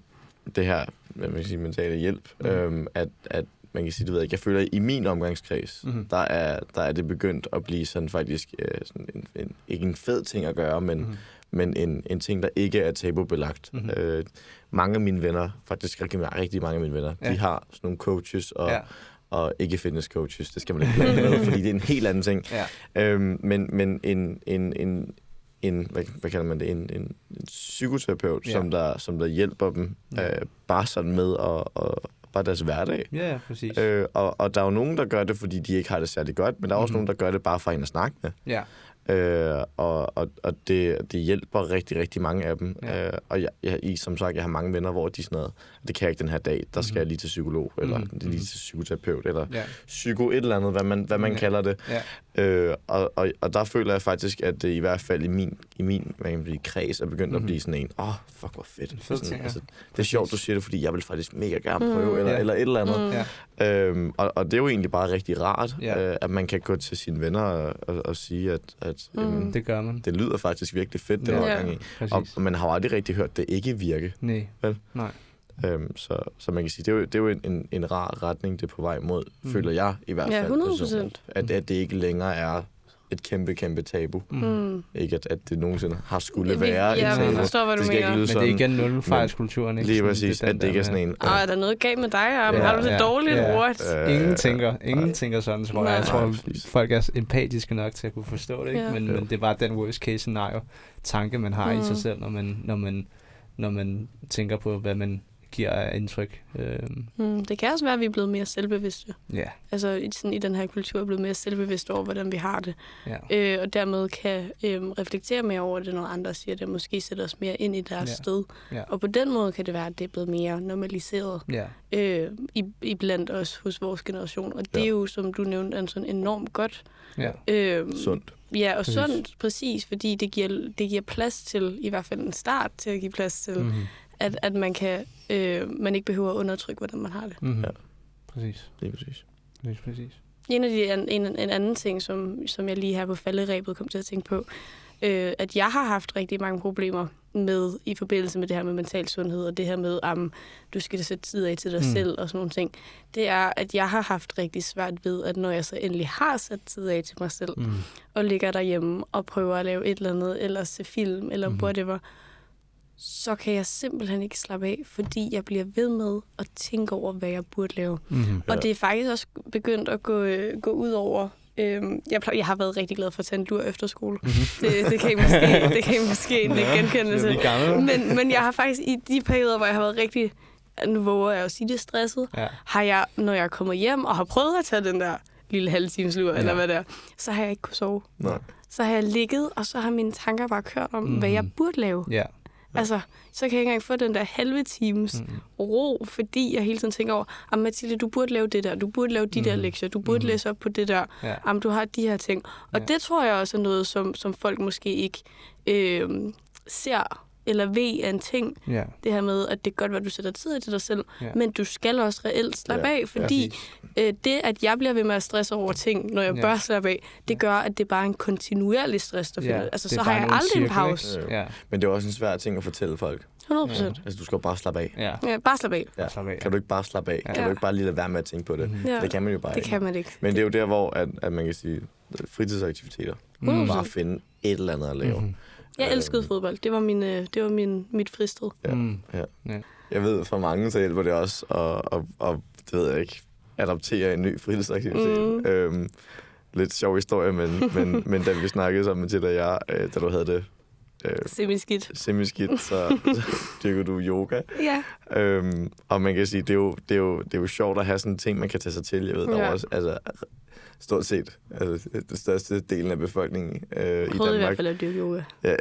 det her, hvad man kan sige, mentale hjælp, Mhm. øh, at, at man kan sige, det ved jeg ikke, jeg føler, at i min omgangskreds, Mhm. der, er, der er det begyndt at blive sådan faktisk, øh, sådan en, en, ikke en fed ting at gøre, men, Mm. men en, en ting, der ikke er tabubelagt. Mhm. Øh, mange af mine venner, faktisk rigtig, rigtig mange af mine venner, Ja. de har sådan nogle coaches og, Ja. Og ikke fitness coaches. Det skal man ikke blande med, fordi det er en helt anden ting. Ja. Øhm, men men en, en, en, en hvad, hvad kalder man det, en, en, en psykoterapeut, Ja. som, der, som der hjælper dem Ja. øh, bare sådan med at, og, bare deres hverdag. Ja, ja, præcis. Øh, og, og der er jo nogen, der gør det, fordi de ikke har det særlig godt, men der er også Mhm. nogen, der gør det bare for en at snakke med. Ja. Øh, og og, og det, det hjælper rigtig, rigtig mange af dem. Ja. Øh, og jeg, jeg, I, som sagt, jeg har mange venner, hvor de sådan noget, det kan jeg ikke den her dag, der skal Mhm. jeg lige til psykolog, eller Mhm. lige til psykoterapeut, eller Ja. psyko et eller andet, hvad man, hvad man Ja. kalder det. Ja. Øh, og, og, og der føler jeg faktisk, at det i hvert fald i min, i min hvad kan man sige, kreds er begyndt. Mhm. at blive sådan en, åh, oh, fuck, hvor fedt. En fed sådan, altså, det er sjovt, du siger det, fordi jeg vil faktisk mega gerne prøve, Mm. eller, Ja. eller et eller andet. Mm. Ja. Øhm, og, og det er jo egentlig bare rigtig rart, Ja. øh, at man kan gå til sine venner og, og, og sige, at, at Mm. jamen, det, gør man. det lyder faktisk virkelig fedt, det Ja. var Ja. gang i. Og, og man har jo aldrig rigtig hørt det ikke virke. Nej. Vel? Nej. Øhm, så, så man kan sige, det er jo, det er jo en, en, en rar retning, det er på vej mod, mm. Føler jeg i hvert Ja, fald. 100 personligt. At, at det ikke længere er et kæmpe, kæmpe tabu. Mm. Mm. Ikke at, at det nogensinde har skulle Vi- være ja, et men tabu. jeg forstår, hvad du det skal mener. ikke lyde Men det er sådan. igen nulfejlskulturen, ikke? Lige Sådan, præcis, den at det ikke er sådan en... Åh, er der noget galt med dig, Arm? Ja, har du det ja, dårligt? ja. What? Øh, Ingen tænker, ingen tænker sådan, tror jeg. Jeg tror, folk er empatiske nok til at kunne forstå det, ikke? Ja. Men, men det er bare den worst case scenario tanke, man har mm. i Mm. sig selv, når man, når, man, når man tænker på, hvad man giver indtryk. Øhm, Mm, det kan også være, at vi er blevet mere selvbevidste. ja, Altså i, sådan, i den her kultur er blevet mere selvbevidste over, hvordan vi har det. ja. Øh, og dermed kan øh, reflektere mere over det, når andre siger det, og måske sætte os mere ind i deres Ja. sted. Ja. Og på den måde kan det være, at det er blevet mere normaliseret Ja, øh, i, i blandt os hos vores generation. Og det Ja. er jo, som du nævnte, Anton, enormt godt. ja. Øh, Sundt. Ja, og Præcis. sundt, præcis, fordi det giver, det giver plads til, i hvert fald en start til at give plads til, mm. Mm-hmm. At, at man, kan, øh, man ikke behøver at undertrykke, hvordan man har det. Mm-hmm. Ja. Præcis. Lige præcis. Præcis, præcis. En af de en, en, en anden ting, som, som jeg lige her på falderæbet kom til at tænke på, øh, at jeg har haft rigtig mange problemer med i forbindelse med det her med mental sundhed, og det her med, at du skal sætte tid af til dig Mm. selv og sådan nogle ting, det er, at jeg har haft rigtig svært ved, at når jeg så endelig har sat tid af til mig selv, Mm. og ligger derhjemme og prøver at lave et eller andet, eller se film, eller mm. whatever, så kan jeg simpelthen ikke slappe af, fordi jeg bliver ved med at tænke over, hvad jeg burde lave. Mm-hmm. Og Ja. det er faktisk også begyndt at gå, øh, gå ud over... Øhm, jeg, plejer, jeg har været rigtig glad for at tage en dur efter skole. Det, det, kan I måske, det kan I måske ikke genkende til. Men, men jeg har faktisk i de perioder, hvor jeg har været rigtig... Nu våger jeg at sige det stresset. Ja. Har jeg, når jeg kommer hjem og har prøvet at tage den der lille halve times lur, ja. eller hvad det er, så har jeg ikke kunne sove. Nej. Så har jeg ligget, og så har mine tanker bare kørt om, mm-hmm. hvad jeg Mhm. burde lave. Ja. Altså, så kan jeg ikke engang få den der halve times Mm. ro, fordi jeg hele tiden tænker over, at Mathilde, du burde lave det der, du burde lave de der Mhm. lektier, du burde Mhm. læse op på det der, Ja. om du har de her ting. Og Ja. det tror jeg også er noget, som, som folk måske ikke øh, ser eller ved er en ting. Ja. Det her med, at det er godt, at du sætter tid til dig selv, Ja. men du skal også reelt slappe Ja, af, fordi øh, det, at jeg bliver ved med at stresse over ting, når jeg Ja. bør slappe af, det gør, at det bare er en kontinuerlig stress, der følger. Altså, det er så har bare jeg aldrig en cirkler, pause. ikke? Ja. Men det er også en svær ting at fortælle folk. 100 procent. Altså, du skal jo bare slappe af. Ja. Ja, bare slappe af. Ja. Af. Kan du ikke bare slappe af? Ja. Kan du ikke bare lige lade være med at tænke på det? Mhm. Ja. Det kan man jo bare Det ikke. kan man ikke. Men det er jo der, hvor at, at man kan sige, fritidsaktiviteter. Mm. Bare finde et eller andet at lave. Mhm. Jeg elskede Øhm, fodbold. Det var, min, øh, det var min, mit fristed. Ja. Mm. Jeg ved, for mange så hjælper det også at, at, at det ved jeg ikke, adoptere en ny fritidsaktivitet. Mm. Øhm, lidt sjov historie, men, men, men da vi snakkede sammen til dig, jeg, øh, da du havde det øh, Semiskidt. semiskidt, så, så dyrkede du yoga. Ja. Øhm, og man kan sige, det er, jo, det, er jo, det er jo sjovt at have sådan en ting, man kan tage sig til. Jeg ved, der Ja. ja. også, altså, stort set altså, det største delen af befolkningen øh, i Jeg prøvede i Danmark. hvert fald at dyrke yoga. Ja.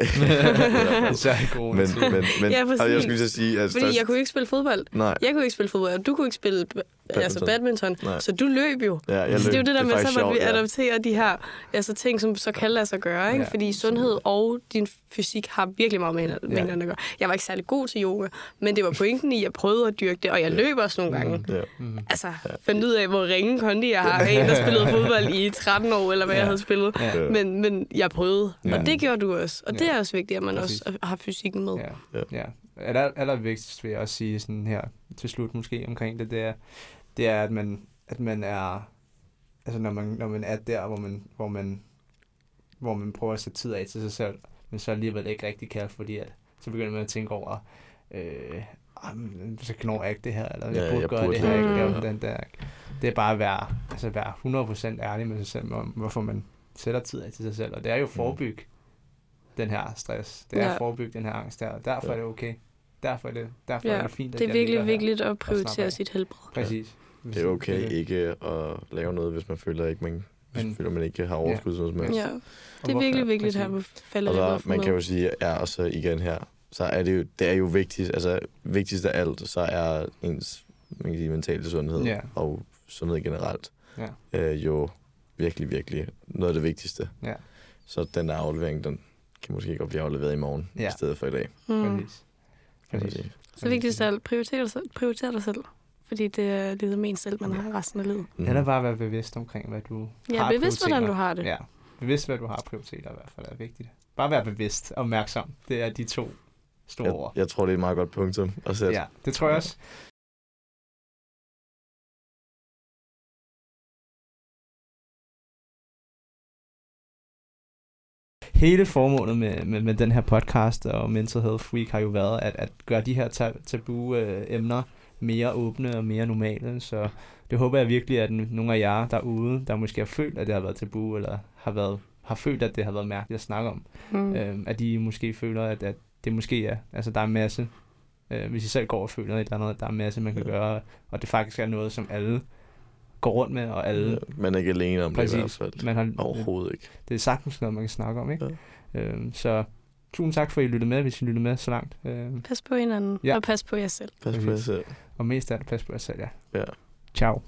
Især i corona. men, men, men, Ja, ja, præcis. og jeg skulle lige så sige, at Fordi jeg kunne ikke spille fodbold. Nej, Jeg kunne ikke spille fodbold, og du kunne ikke spille badminton. altså badminton. Nej. Så du løb jo. ja, jeg Så det er jo løb. det der med, faktisk så måtte vi ja. adoptere de her altså, ting, som så kan lade sig gøre. Ikke? Ja. Fordi sundhed og din fysik har virkelig meget med hinanden med hinanden at gøre. Jeg var ikke særlig god til yoga, men det var pointen i, at jeg prøvede at dyrke det, og jeg løb også nogle gange. Ja. Mm. Altså, fandt ud af, hvor ringe kondi jeg har. af En, der spillede fodbold i 13 år, eller hvad Ja. jeg havde spillet. Ja. Men, men jeg prøvede, Ja. og det gjorde du også. Og det Ja. er også vigtigt, at man Præcis. også har fysikken med. Ja. Ja. ja. Aller, allervigtigst vil jeg også sige sådan her til slut måske omkring det, det er, det er at, man, at man er, altså når man, når man er der, hvor man, hvor man, hvor man prøver at sætte tid af til sig selv, men så alligevel ikke rigtig kan, fordi at, så begynder man at tænke over, øh, "Ah, men så knår jeg ikke det her, eller jeg Ja, burde jeg gøre burde det her, ikke have- lave den der. Det er bare at være, altså være 100% ærlig med sig selv, om hvorfor man sætter tid af til sig selv, og det er jo at forebygge den her stress. Det er Ja. at forebygge den her angst der, og derfor Ja. er det okay. Derfor er det, derfor Ja, er det fint, at Det er virkelig vigtigt at prioritere sit helbred. Præcis. Det er okay ikke at lave noget, hvis man føler, ikke, man, hvis man føler, man ikke har overskud noget som helst. Ja, det er virkelig vigtigt her på falde Og så, man kan jo sige, ja, og så igen her, så er det jo, det er jo vigtigt, altså vigtigst af alt, så er ens man kan sige, mentale sundhed Ja. og sundhed generelt Ja. øh, jo virkelig, virkelig noget af det vigtigste. Ja. Så den der aflevering, den kan måske godt blive afleveret i morgen, Ja. i stedet for i dag. Mm. Præcis. Så vigtigst af alt, prioriter dig, selv, prioriter dig selv. Fordi det er det er det selv, man har resten af livet. Mhm. Eller bare være bevidst omkring, hvad du Ja, har bevidst, hvordan du har det. Ja, bevidst, hvad du har prioriteter i hvert fald er vigtigt. Bare være bevidst og opmærksom. Det er de to store Jeg, ord. jeg tror, det er et meget godt punktum at sætte. Ja, det tror jeg også. Hele formålet med, med, med den her podcast og Mental Health Week har jo været at, at gøre de her ta- tabu øh, emner mere åbne og mere normale. Så det håber jeg virkelig, at nogle af jer derude, der måske har følt, at det har været tabu, eller har, været, har følt, at det har været mærkeligt at snakke om, Mm. øh, at de måske føler, at, at det måske er, altså der er en masse, øh, hvis I selv går og føler et eller andet, at der er en masse, man kan Ja. gøre, og det faktisk er noget, som alle går rundt med, og alle, Ja, Man er ikke alene om det i hvert præcis, fald. man har, Overhovedet ikke. det er sagtens noget, man kan snakke om, ikke? Ja. Øhm, så tusind tak for, at I lyttede med, hvis I lyttede med så langt. Øhm, Pas på hinanden, Ja. og pas på jer selv. Pas på jer Præcis. selv. og mest af alt, pas på jer selv, ja. Ja. Ciao.